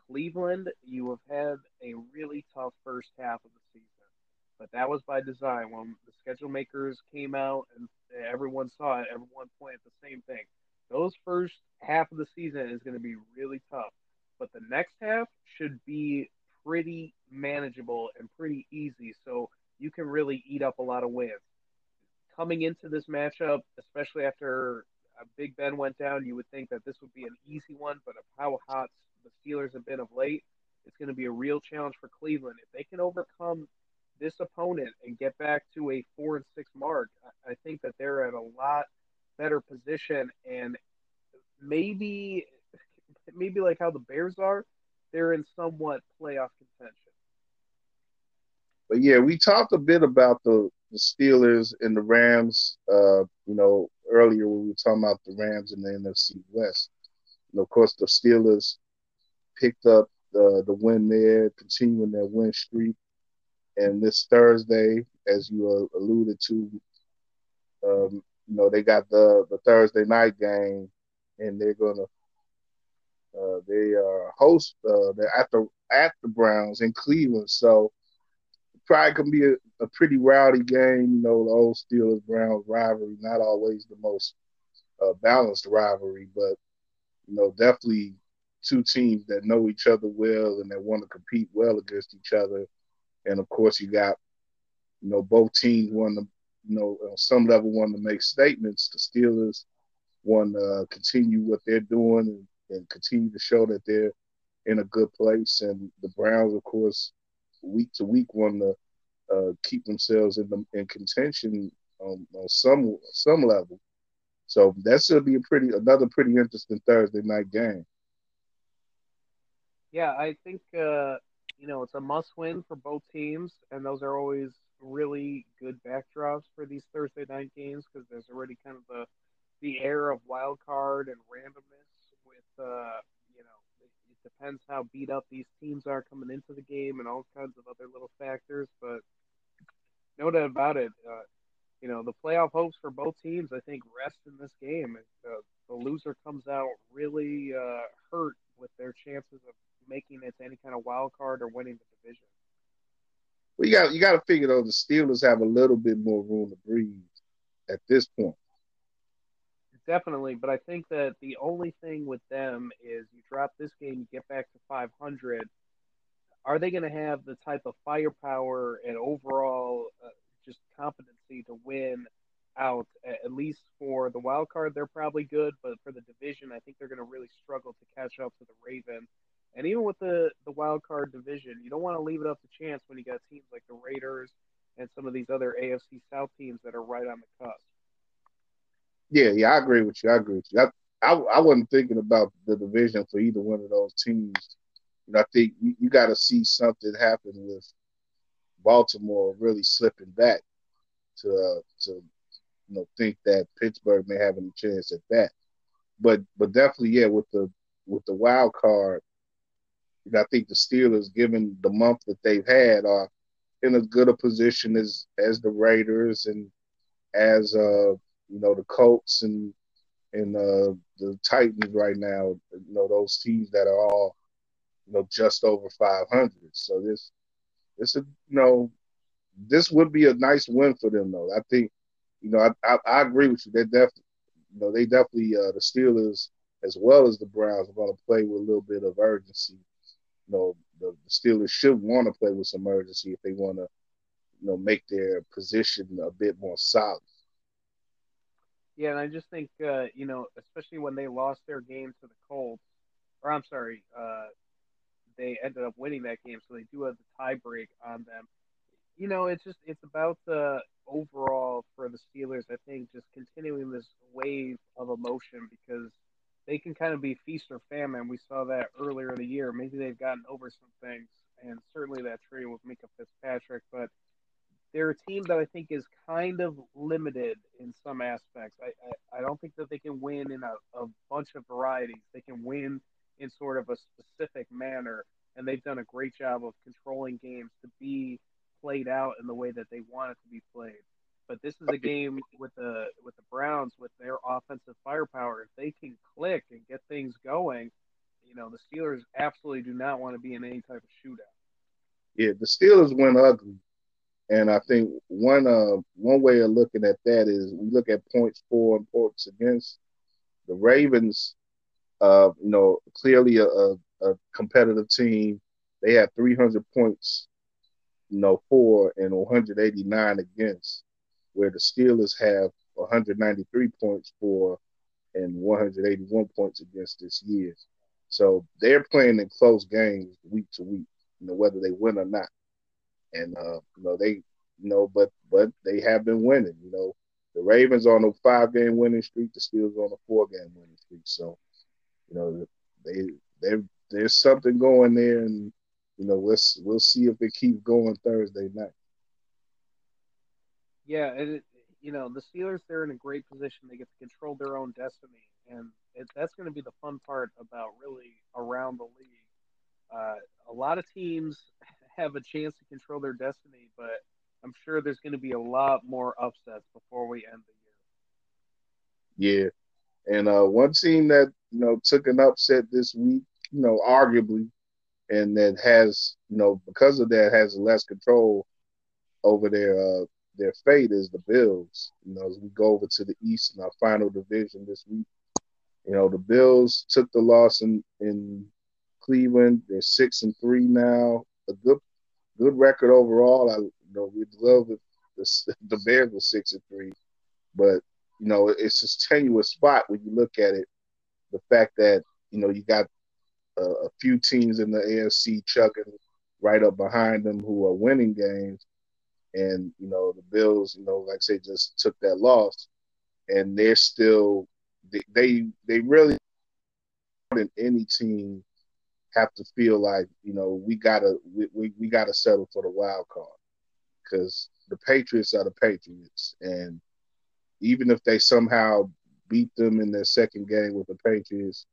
Cleveland, you have had a really tough first half of the but that was by design. When the schedule makers came out and everyone saw it, everyone pointed the same thing. Those first half of the season is going to be really tough, but the next half should be pretty manageable and pretty easy. So you can really eat up a lot of wins. Coming into this matchup, especially after Big Ben went down, you would think that this would be an easy one, but of how hot the Steelers have been of late, it's going to be a real challenge for Cleveland. If they can overcome this opponent and get back to a four and six mark, I think that they're at a lot better position and maybe maybe like how the Bears are, they're in somewhat playoff contention. But yeah, we talked a bit about the, the Steelers and the Rams, uh, you know, earlier when we were talking about the Rams in the NFC West. And of course, the Steelers picked up the, the win there, continuing their win streak. And this Thursday, as you uh, alluded to, um, you know, they got the, the Thursday night game, and they're to uh, they host uh, they're at the at the Browns in Cleveland, so probably gonna be a, a pretty rowdy game. You know, the old Steelers Browns rivalry, not always the most uh, balanced rivalry, but you know, definitely two teams that know each other well and that want to compete well against each other. And of course, you got you know both teams want to you know on some level want to make statements. The Steelers want to continue what they're doing and and continue to show that they're in a good place. And the Browns, of course, week to week want to uh, keep themselves in the, in contention on, on some some level. So that should be a pretty another pretty interesting Thursday night game. Yeah, I think uh, you know it's a must win for both teams, and those are always really good backdrops for these Thursday night games because there's already kind of the the air of wild card and randomness with uh, you know, it, it depends how beat up these teams are coming into the game and all kinds of other little factors. But no doubt about it, uh, you know, the playoff hopes for both teams, I think, rest in this game. Uh, the loser comes out really uh, hurt with their chances of making it to any kind of wild card or winning the division. Well, you got you got to figure though the Steelers have a little bit more room to breathe at this point definitely. But I think that the only thing with them is you drop this game, you get back to 500. Are they going to have the type of firepower and overall uh, just competency to win out? At least for the wild card, they're probably good, but for the division, I think they're going to really struggle to catch up to the Ravens. And even with the the wild card division, you don't want to leave it up to chance when you got teams like the Raiders and some of these other AFC South teams that are right on the cusp. Yeah, yeah, I agree with you. I agree with you. I, I, I wasn't thinking about the division for either one of those teams. You know, I think you, you got to see something happen with Baltimore really slipping back to uh, to you know think that Pittsburgh may have any chance at that. But but definitely, yeah, with the with the wild card, I think the Steelers, given the month that they've had, are in as good a position as as the Raiders and as uh you know the Colts and and uh the Titans right now. You know those teams that are all you know just over 500. So this this is you know this would be a nice win for them though. I think you know I I, I agree with you. They definitely you know they definitely uh, the Steelers as well as the Browns are going to play with a little bit of urgency you know, the, Steelers should want to play with some urgency if they want to, you know, make their position a bit more solid. Yeah, and I just think, uh, you know, especially when they lost their game to the Colts, or I'm sorry, uh, they ended up winning that game, so they do have the tie break on them. You know, it's just it's about the overall for the Steelers. I think just continuing this wave of emotion because they can kind of be feast or famine. We saw that earlier in the year. Maybe they've gotten over some things, and certainly that trade with Minkah Fitzpatrick. But they're a team that I think is kind of limited in some aspects. I, I, I don't think that they can win in a, a bunch of varieties. They can win in sort of a specific manner, and they've done a great job of controlling games to be played out in the way that they want it to be played. But this is a game with the with the Browns with their offensive firepower. If they can click and get things going, you know the Steelers absolutely do not want to be in any type of shootout. Yeah, the Steelers went ugly, and I think one uh one way of looking at that is we look at points for and points against. The Ravens, uh, you know, clearly a, a, a competitive team. They had 300 points, you know, for and 189 against where the Steelers have 193 points for and 181 points against this year. So they're playing in close games week to week, you know, whether they win or not. And uh, you know, they you know, but but they have been winning, you know. The Ravens on a five game winning streak, the Steelers on a four game winning streak. So, you know, they they there's something going there and you know, let's we'll see if it keeps going Thursday night. Yeah, and it, you know the Steelers they're in a great position. They get to control their own destiny, and it, that's going to be the fun part about really around the league. Uh, a lot of teams have a chance to control their destiny, but I'm sure there's going to be a lot more upsets before we end the year. Yeah, and uh, one team that you know took an upset this week, you know, arguably, and that has you know because of that has less control over their uh, their fate is the Bills. You know, as we go over to the East in our final division this week, you know, the Bills took the loss in in Cleveland. They're six and three now. A good good record overall. I you know we'd love if the, the Bears were six and three, but you know it's a tenuous spot when you look at it. The fact that you know you got a, a few teams in the AFC chugging right up behind them who are winning games, and you know the Bills, you know, like I say, just took that loss, and they're still they they, they really than any team have to feel like you know we gotta we, we, we gotta settle for the wild card. Because the Patriots are the Patriots, and even if they somehow beat them in their second game with the Patriots,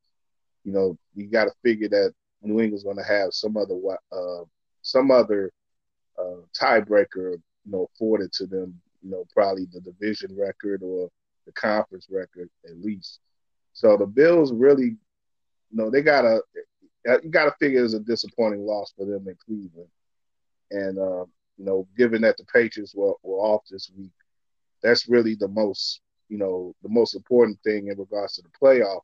you know you got to figure that New England's going to have some other uh, some other uh, tiebreaker you know, afforded to them, you know, probably the division record or the conference record at least. So the Bills really, you know, they got a, you got to figure it's a disappointing loss for them in Cleveland. And, uh, you know, given that the Patriots were, were off this week, that's really the most, you know, the most important thing in regards to the playoff.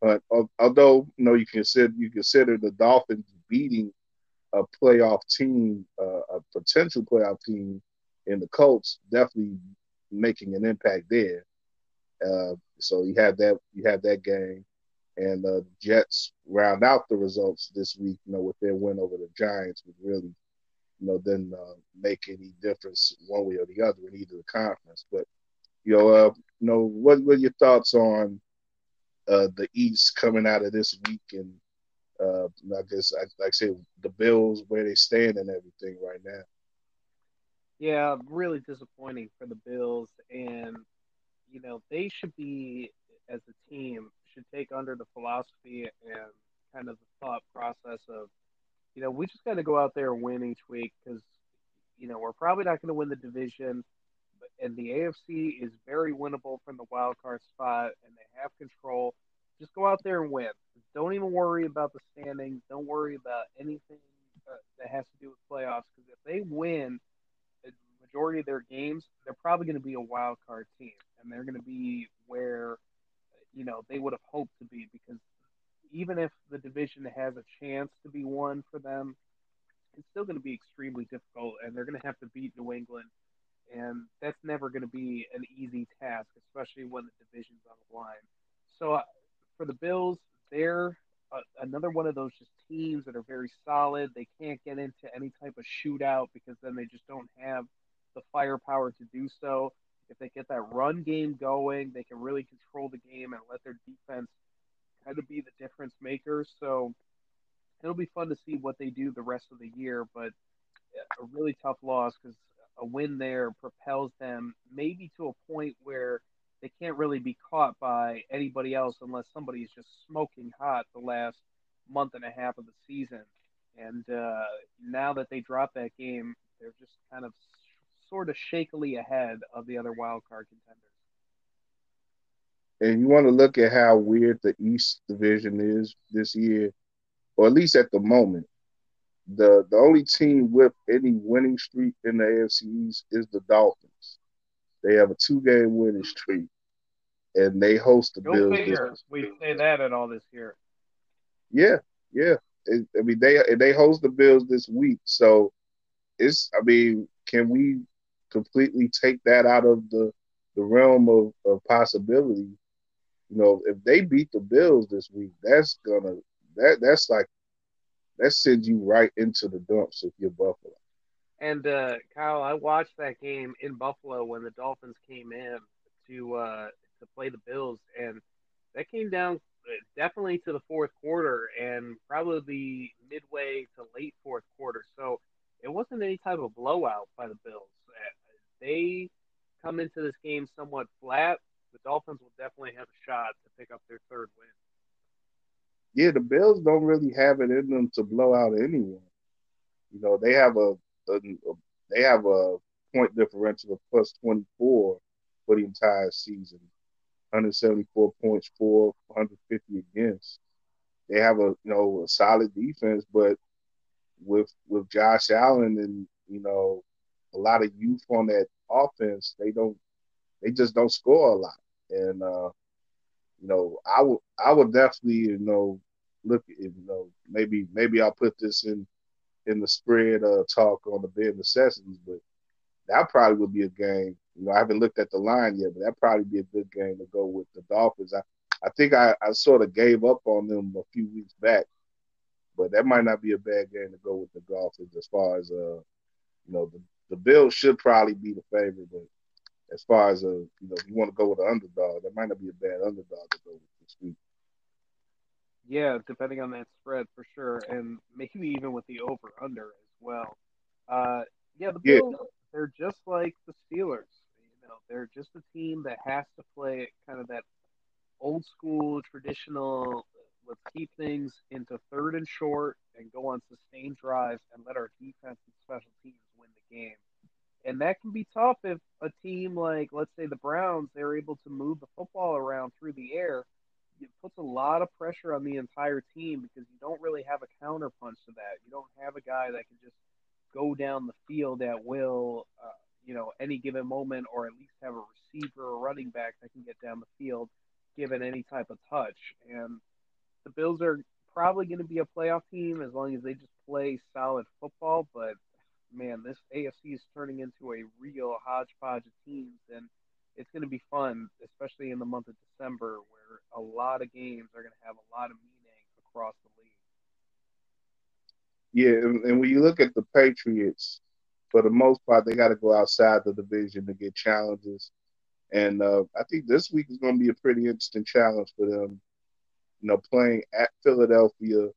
But although, you know, you consider you consider the Dolphins beating a playoff team, uh, a potential playoff team in the Colts, definitely making an impact there. Uh, so you have that you have that game, and uh, the Jets round out the results this week. You know, with their win over the Giants, would really, you know, then uh, make any difference one way or the other in either the conference. But you know, uh, you know, what are your thoughts on uh, the East coming out of this week and uh, I guess I, like I say the Bills where they stand and everything right now. Yeah, really disappointing for the Bills, and you know, they should be as a team should take under the philosophy and kind of the thought process of, you know, we just got to go out there and win each week because, you know, we're probably not going to win the division, but, and the AFC is very winnable from the wild card spot, and they have control. Just go out there and win. Don't even worry about the standings. Don't worry about anything uh, that has to do with playoffs because if they win majority of their games, they're probably going to be a wild card team, and they're going to be where you know they would have hoped to be because even if the division has a chance to be won for them, it's still going to be extremely difficult, and they're going to have to beat New England, and that's never going to be an easy task, especially when the division's on the line. So uh, for the Bills, they're uh, another one of those just teams that are very solid. They can't get into any type of shootout because then they just don't have the firepower to do so. If they get that run game going, they can really control the game and let their defense kind of be the difference maker. So it'll be fun to see what they do the rest of the year. But a really tough loss because a win there propels them maybe to a point where they can't really be caught by anybody else unless somebody is just smoking hot the last month and a half of the season. And uh, now that they drop that game, they're just kind of sort of shakily ahead of the other wild card contenders. And you want to look at how weird the East Division is this year, or at least at the moment. The the only team with any winning streak in the AFC East is the Dolphins. They have a two game winning streak, and they host the Go Bills. figure. We say that at all this year. Yeah, yeah. I mean, they they host the Bills this week, so it's. I mean, can we completely take that out of the the realm of, of possibility? You know, if they beat the Bills this week, that's gonna that that's like that sends you right into the dumps if you're Buffalo. And uh, Kyle, I watched that game in Buffalo when the Dolphins came in to uh, to play the Bills, and that came down definitely to the fourth quarter and probably midway to late fourth quarter. So it wasn't any type of blowout by the Bills. They come into this game somewhat flat. The Dolphins will definitely have a shot to pick up their third win. Yeah, the Bills don't really have it in them to blow out anyone. You know, they have a, a, a they have a point differential of plus twenty four for the entire season. 174 points for, 150 against. They have a you know a solid defense, but with with Josh Allen and you know a lot of youth on that offense, they don't they just don't score a lot. And uh, you know, I would I would definitely you know look you know maybe maybe I'll put this in in the spread uh, talk on the Bear Necessities, but that probably would be a game. You know, I haven't looked at the line yet, but that probably be a good game to go with the Dolphins. I, I think I, I sort of gave up on them a few weeks back, but that might not be a bad game to go with the Dolphins as far as uh, you know, the, the Bills should probably be the favorite, but as far as a uh, you know, if you want to go with an underdog, that might not be a bad underdog to go with this week. Yeah, depending on that spread for sure, and maybe even with the over under as well. Uh, yeah, the Bills yeah. they're just like the Steelers. You know, they're just a team that has to play kind of that old school traditional. Let's keep things into third and short and go on sustained drives and let our defense and special teams game. And that can be tough if a team like, let's say, the Browns, they're able to move the football around through the air. It puts a lot of pressure on the entire team because you don't really have a counterpunch to that. You don't have a guy that can just go down the field at will, uh, you know, any given moment, or at least have a receiver or running back that can get down the field given any type of touch. And the Bills are probably going to be a playoff team as long as they just play solid football. But man, this AFC is turning into a real hodgepodge of teams, and it's going to be fun, especially in the month of December, where a lot of games are going to have a lot of meaning across the league. Yeah, and, when you look at the Patriots, for the most part, they got to go outside the division to get challenges. And uh, I think this week is going to be a pretty interesting challenge for them. You know, playing at Philadelphia,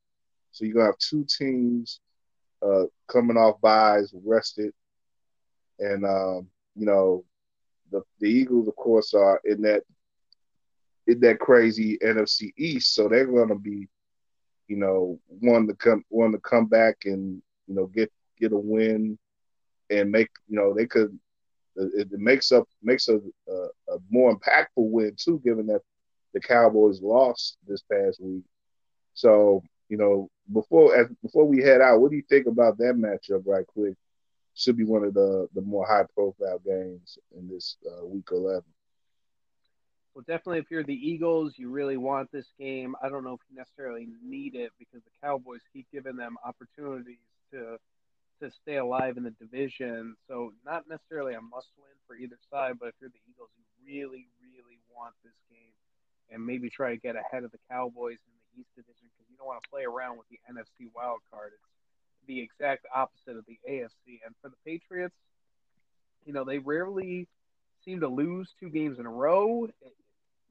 so you're gonna have two teams uh, coming off byes, rested, and um, you know the the Eagles, of course, are in that in that crazy NFC East, so they're going to be, you know, one to come one to come back and you know get get a win and make you know they could it, it makes up makes a, a, a more impactful win too, given that the Cowboys lost this past week. So you know, before as, before we head out, what do you think about that matchup? Right quick, should be one of the the more high profile games in this uh, week eleven. Well, definitely, if you're the Eagles, you really want this game. I don't know if you necessarily need it because the Cowboys keep giving them opportunities to to stay alive in the division. So not necessarily a must win for either side, but if you're the Eagles, you really, really want this game and maybe try to get ahead of the Cowboys in the East Division don't want to play around with the NFC wild card. It's the exact opposite of the AFC. And for the Patriots, you know, they rarely seem to lose two games in a row. It,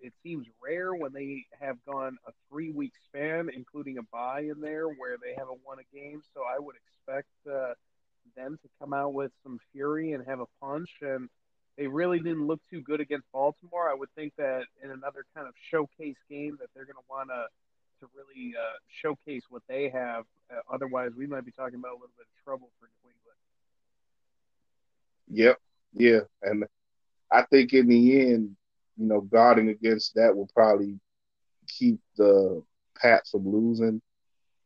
it seems rare when they have gone a three week span, including a bye in there where they haven't won a game. So I would expect uh, them to come out with some fury and have a punch. And they really didn't look too good against Baltimore. I would think that in another kind of showcase game that they're going to want to to really uh, showcase what they have. Uh, otherwise, we might be talking about a little bit of trouble for New England. Yep. Yeah. And I think in the end, you know, guarding against that will probably keep the Pats from losing.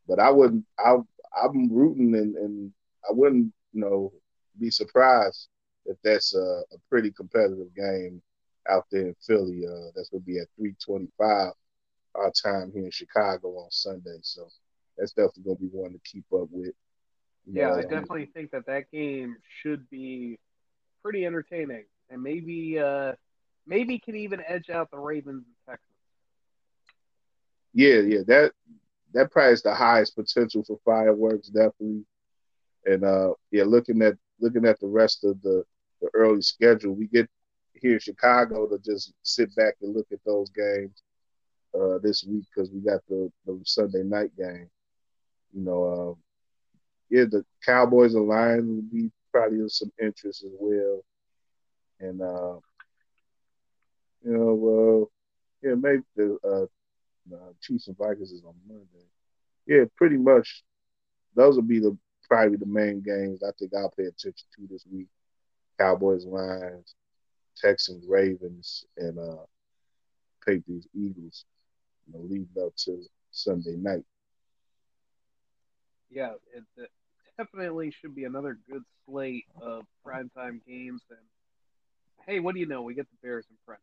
But I wouldn't. I I'm rooting and, and I wouldn't, you know, be surprised if that's a, a pretty competitive game out there in Philly. Uh, that's gonna be at 325 our time here in Chicago on Sunday. So that's definitely going to be one to keep up with. Yeah, know, I definitely think that that game should be pretty entertaining, and maybe uh, maybe can even edge out the Ravens and Texans. Yeah, yeah, that that probably is the highest potential for fireworks, definitely. And uh, yeah, looking at looking at the rest of the the early schedule, we get here in Chicago to just sit back and look at those games uh, this week because we got the, the Sunday night game. You know, uh, yeah, the Cowboys and Lions will be probably of some interest as well. And uh, you know, uh, yeah, maybe the uh, uh, Chiefs and Vikings is on Monday. Yeah, pretty much. Those will be the probably the main games I think I'll pay attention to this week. Cowboys, Lions, Texans, Ravens, and uh, Patriots, Eagles you know, leading up to Sunday night. Yeah, it, it definitely should be another good slate of primetime games. And hey, what do you know? We get the Bears in prime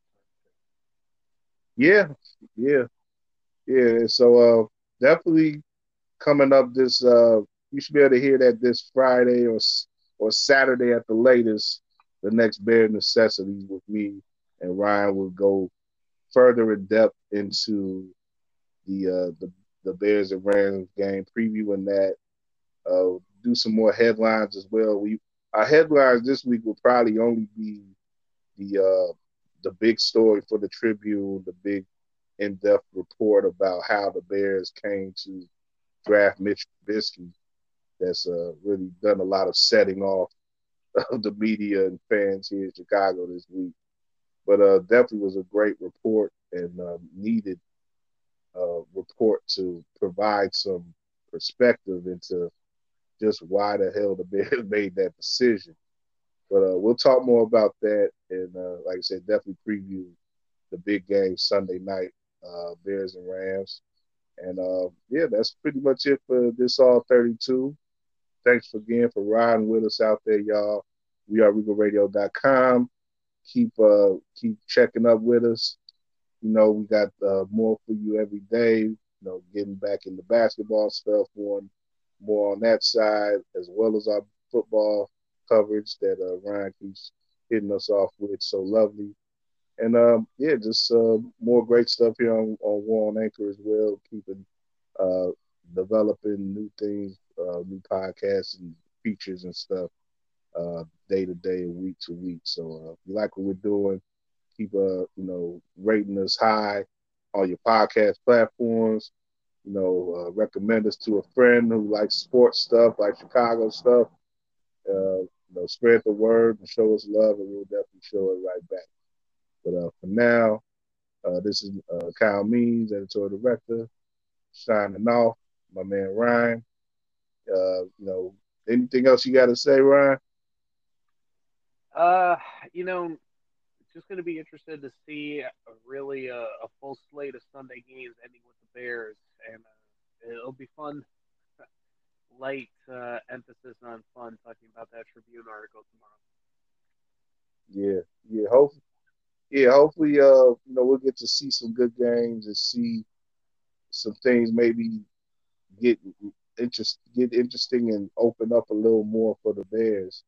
Yeah, yeah, yeah. So uh, definitely coming up this. Uh, you should be able to hear that this Friday or or Saturday at the latest. The next Bear Necessities with me and Ryan will go further in depth into the uh, the the Bears and Rams game, previewing that. Uh, do some more headlines as well. We our headlines this week will probably only be the uh, the big story for the Tribune, the big in-depth report about how the Bears came to draft Mitch Trubisky. That's uh, really done a lot of setting off of the media and fans here in Chicago this week. But uh, definitely was a great report and uh, needed uh, report to provide some perspective into just why the hell the Bears made that decision. But uh, we'll talk more about that, and uh, like I said, definitely preview the big game Sunday night, uh, Bears and Rams. And uh, yeah, that's pretty much it for this all 32. Thanks again for riding with us out there, y'all. WeAreRegalRadio.com. Keep uh keep checking up with us. You know, we got uh, more for you every day. You know, getting back into basketball stuff, more more on that side, as well as our football coverage that uh, Ryan keeps hitting us off with. So lovely. And um, yeah, just uh, more great stuff here on, on WARR on Anchor as well, keeping uh, developing new things, uh, new podcasts and features and stuff uh, day to day and week to week. So uh, if you like what we're doing, keep uh you know rating us high on your podcast platforms. You know, uh, recommend us to a friend who likes sports stuff, like Chicago stuff. Uh, you know, spread the word and show us love, and we'll definitely show it right back. But uh, for now, uh, this is uh, Kyle Means, editorial director, signing off. My man Ryan. Uh, you know, anything else you got to say, Ryan? Uh, you know, just going to be interested to see a, really a, a, full slate of Sunday games ending with the Bears, and uh, it'll be fun. Light uh, emphasis on fun talking about that Tribune article tomorrow. Yeah, yeah. Hopefully, yeah. Hopefully, uh, you know, we'll get to see some good games and see some things maybe get interest get interesting and open up a little more for the Bears,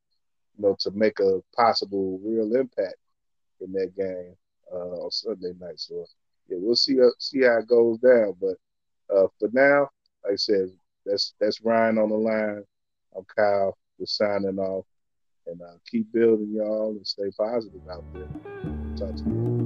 you know, to make a possible real impact in that game uh, on Sunday night. So yeah, we'll see uh, see how it goes down. But uh, for now, like I said, that's that's Ryan on the line. I'm Kyle. We're signing off, and uh, keep building, y'all, and stay positive out there. Talk to you.